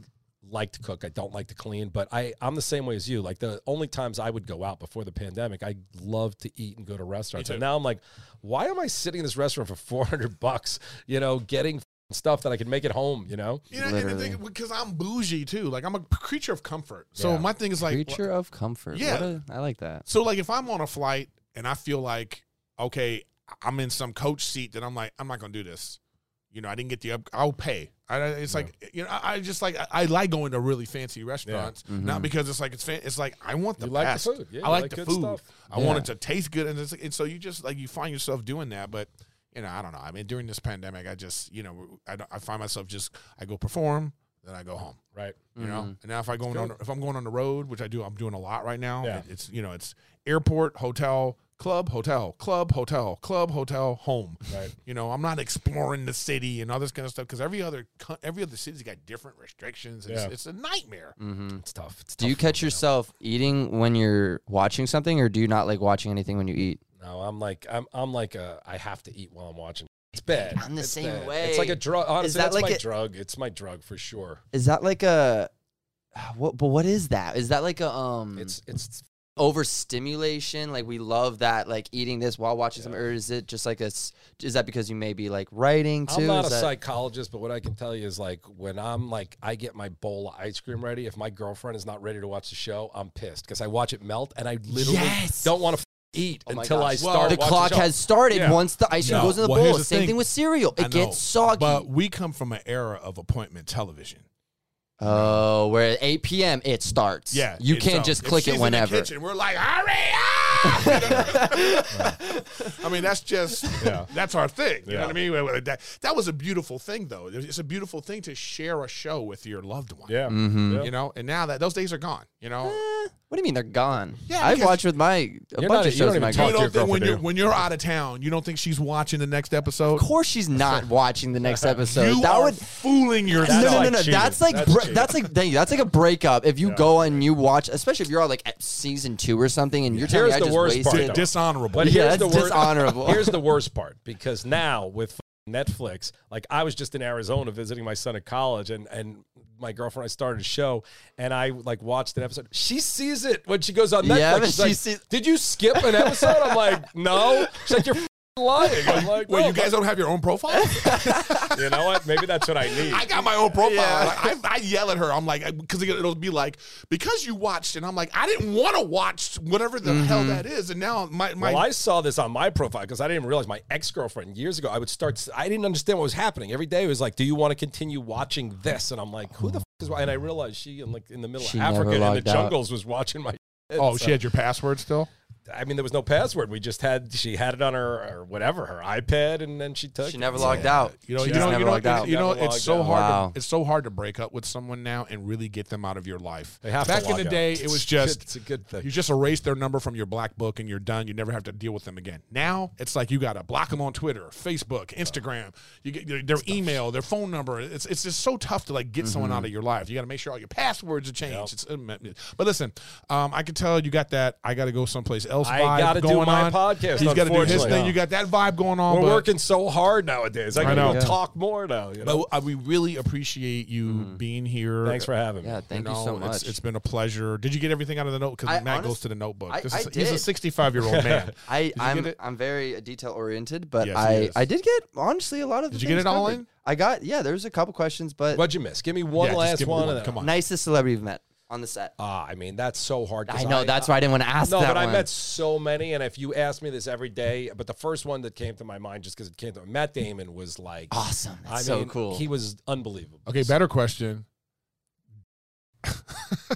like to cook. I don't like to clean, but I, I'm the same way as you. Like the only times I would go out before the pandemic, I loved to eat and go to restaurants. And now I'm like, why am I sitting in this restaurant for 400 bucks? You know, getting stuff that I can make at home. You know, you know, and the thing because I'm bougie too. Like I'm a creature of comfort. So Yeah. my thing is like, Creature of comfort. Yeah. What a, I like that. So like if I'm on a flight and I feel like okay, I'm in some coach seat, then I'm like I'm not gonna do this. You know, I didn't get the up. I'll pay. I, it's like you know, I, I just like I, I like going to really fancy restaurants, not because it's like it's fan, it's like I want the You like the best. food. Yeah, I like, like the food. stuff. I want it to taste good, and, it's, and so you just like you find yourself doing that. But you know, I don't know. I mean, during this pandemic, I just you know, I, I find myself just I go perform, then I go home right? you know. Mm-hmm. And now if I going on, if I'm going on the road, which I do, I'm doing a lot right now. Yeah. it- it's you know, it's airport, hotel, club, hotel, club, hotel, club, hotel, home. Right. You know, I'm not exploring the city and all this kind of stuff because every other every other city's got different restrictions. It's, Yeah. it's a nightmare. hmm It's tough. It's Do you catch yourself eating when you're watching something, or do you not like watching anything when you eat? No, I'm like I'm I'm like a I have to eat while I'm watching. It's bad. I'm the It's same bad. way. It's like a drug. Honestly, that that's like my a- drug. It's my drug for sure. Is that like a what? But what is that? Is that like a um? It's it's overstimulation? Like we love that, like eating this while watching some, or is it just like a? s- Is that because you may be like writing too? I'm not Is a that- psychologist, but what I can tell you is like when I'm like I get my bowl of ice cream ready. If my girlfriend is not ready to watch the show, I'm pissed because I watch it melt and I literally Yes. don't want to eat Oh my until I start. Well, The clock show. has started Yeah. once the ice cream No. goes in the Well, bowl. the Same thing. thing with cereal. It gets soggy. But we come from an era of appointment television. Oh, where at 8 p.m. it starts. Yeah, you it's, can't um, just if click she's it in the whenever. kitchen, we're like, hurry up! I mean, that's just Yeah. that's our thing. You know what I mean? Well, That, that was a beautiful thing, though. It's a beautiful thing to share a show with your loved one. Yeah. Mm-hmm. Yeah. You know, and now that those days are gone. You know, Eh, what do you mean they're gone? Yeah, I've because- watched with my a You're bunch not- of you shows don't with even my talk you to your don't think when girlfriend, you're do when you're out of town, you don't think she's watching the next episode. Of course, she's not watching the next episode. you that are would fooling no, yourself. no, no, like no. cheating. That's like That's br- cheating. that's like dang, that's like a breakup. If you Yeah. go and you watch, especially if you're on like at season two or something, and you're telling Here's me I the just worst wasted. part, Di- dishonorable. But Yeah, here's that's the worst. dishonorable. Here's the worst part because now with Netflix, like I was just in Arizona visiting my son at college, and and my girlfriend and I started a show, and I like watched an episode. She sees it when she goes on Netflix. Yeah, She's she like, sees- Did you skip an episode? I'm like, no. She's like, you're f- lying. I'm like, Wait, "No, you guys don't have your own profile? You know what? Maybe that's what I need. I got my own profile. Yeah. Like, I, I yell at her. I'm like, because it'll be like, because you watched, and I'm like, I didn't want to watch whatever the hell Mm-hmm. that is, and now my my well, I saw this on my profile because I didn't even realize my ex girlfriend years ago. I would start. I didn't understand what was happening. Every day it was like, "Do you want to continue watching this?" And I'm like, "Who the f- is?" Why? And I realized she, in like in the middle She of Africa in the logged out. jungles, was watching my. oh, So- she had your password still. I mean, there was no password. We just had. She had it on her or whatever, her iPad, and then she took. She it. never logged out. You know, She you just know, never you know, logged out. you know, it's so out. hard. Wow. To, it's so hard to break up with someone now and really get them out of your life. They have to Back in log the out. day, it was just it's a good thing. You just erase their number from your black book and you're done. You never have to deal with them again. Now it's like you got to block them on Twitter, Facebook, Instagram. You get their, their email, their phone number. It's it's just so tough to like get someone Mm-hmm. out of your life. You got to make sure all your passwords are changed. It's, um, but listen, um, I can tell you got that. I got to go someplace else. I vibe gotta do my on. podcast, He's got to do his unfortunately. thing. You got that vibe going on. We're but- working so hard nowadays. I I can know. Yeah. talk more now. You know? But uh, we really appreciate you being here. Thanks for having me. Yeah, thank you, know, so it's- much. it's been a pleasure. Did you get everything out of the note? Because Matt honest- goes to the notebook. I- This I is, he's a 65 year old man. I I'm? I'm very detail oriented, but Yes, I. I did get honestly a lot of. The Did you get it all in? I got yeah. There's a couple questions, but What'd you miss? Give me one Yeah, last me one. one. Come on. nicest celebrity you've met on the set. Ah, I mean that's so hard. I know that's why I didn't want to ask No, that but one. I met so many, and if you ask me this every day, but the first one that came to my mind, just because it came to Matt Damon, was like awesome. That's I so mean, cool. He was unbelievable. Okay, better question.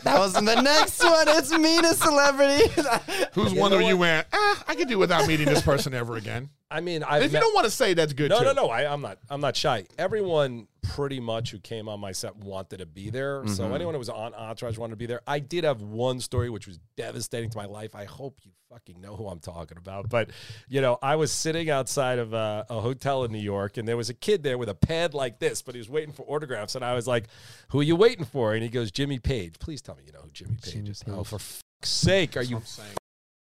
that was the next one. It's me to celebrity. Who's one know that you what? went, ah, I could do without meeting this person ever again? I mean, And I if you don't want to say, that's good No, too. no, no. I, I'm not. I'm not shy. Everyone pretty much who came on my set wanted to be there. Mm-hmm. So anyone who was on Entourage wanted to be there. I did have one story which was devastating to my life. I hope you fucking know who I'm talking about. But you know, I was sitting outside of a, a hotel in New York, and there was a kid there with a pad like this, but he was waiting for autographs. And I was like, "Who are you waiting for?" And he goes, "Jimmy Page." Please tell me you know who Jimmy Page Jimmy is. Oh, for fuck's sake, are you I'm saying.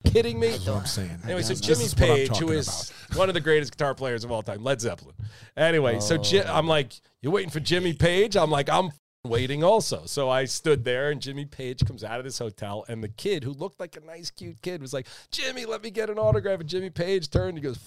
Kidding me? That's what I'm saying. Anyway, so Jimmy is what I'm Page, who is one of the greatest guitar players of all time, Led Zeppelin. Anyway, so Ji- Oh. I'm like, you're waiting for Jimmy Page? I'm like, I'm waiting also. So I stood there, and Jimmy Page comes out of this hotel, and the kid who looked like a nice, cute kid was like, Jimmy, let me get an autograph. And Jimmy Page turned, he goes,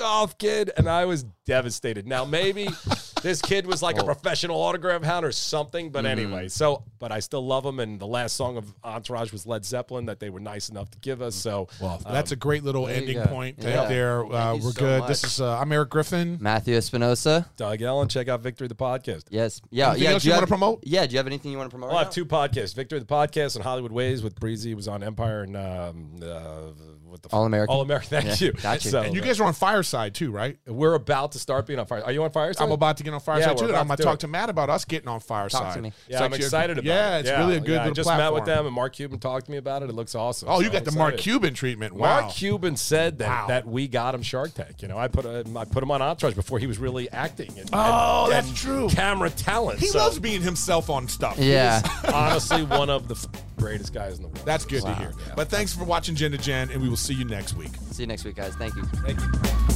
off, kid. And I was devastated. Now, maybe this kid was like a professional autograph hound or something, but anyway, so, but I still love him. And the last song of Entourage was Led Zeppelin that they were nice enough to give us. So, Well, that's a great little ending go. point Yeah. right there. Uh, we're so good. This is uh, I'm Eric Griffin. Matthew Espinosa. Doug Ellin, check out Victory the Podcast. Yes. Yeah. Anything yeah. else do you have- wanna promote? Yeah. Do you have anything you want to promote? I'll right have two podcasts: Victory the Podcast and Hollywood Ways with Breezy. It was on Empire and um, uh, what the All American. All American. Thank Yeah, you. got you. So, And you uh, guys are on Fireside too, right? we're about to start being on fire. Are you on Fireside? I'm about to get on Fireside we're too. And I'm gonna talk it. to Matt about us getting on Fireside. me. Yeah, It's I'm like you're- excited about it. yeah, it. it's really a good yeah, I just platform. met with them, and Mark Cuban talked to me about it. It looks awesome. Oh, you got I'm the Mark. Cuban treatment. Wow. Mark Cuban said that, Wow. that we got him Shark Tank. You know, I put a, I put him on Entourage before he was really acting. And, Oh, and- that's and true. Camera talent. He So, loves being himself on stuff. Yeah. honestly one of the f- greatest guys in the world. That's good Wow. to hear. Yeah. But thanks for watching Gen to Gen, and we will see you next week. See you next week, guys. Thank you. Thank you.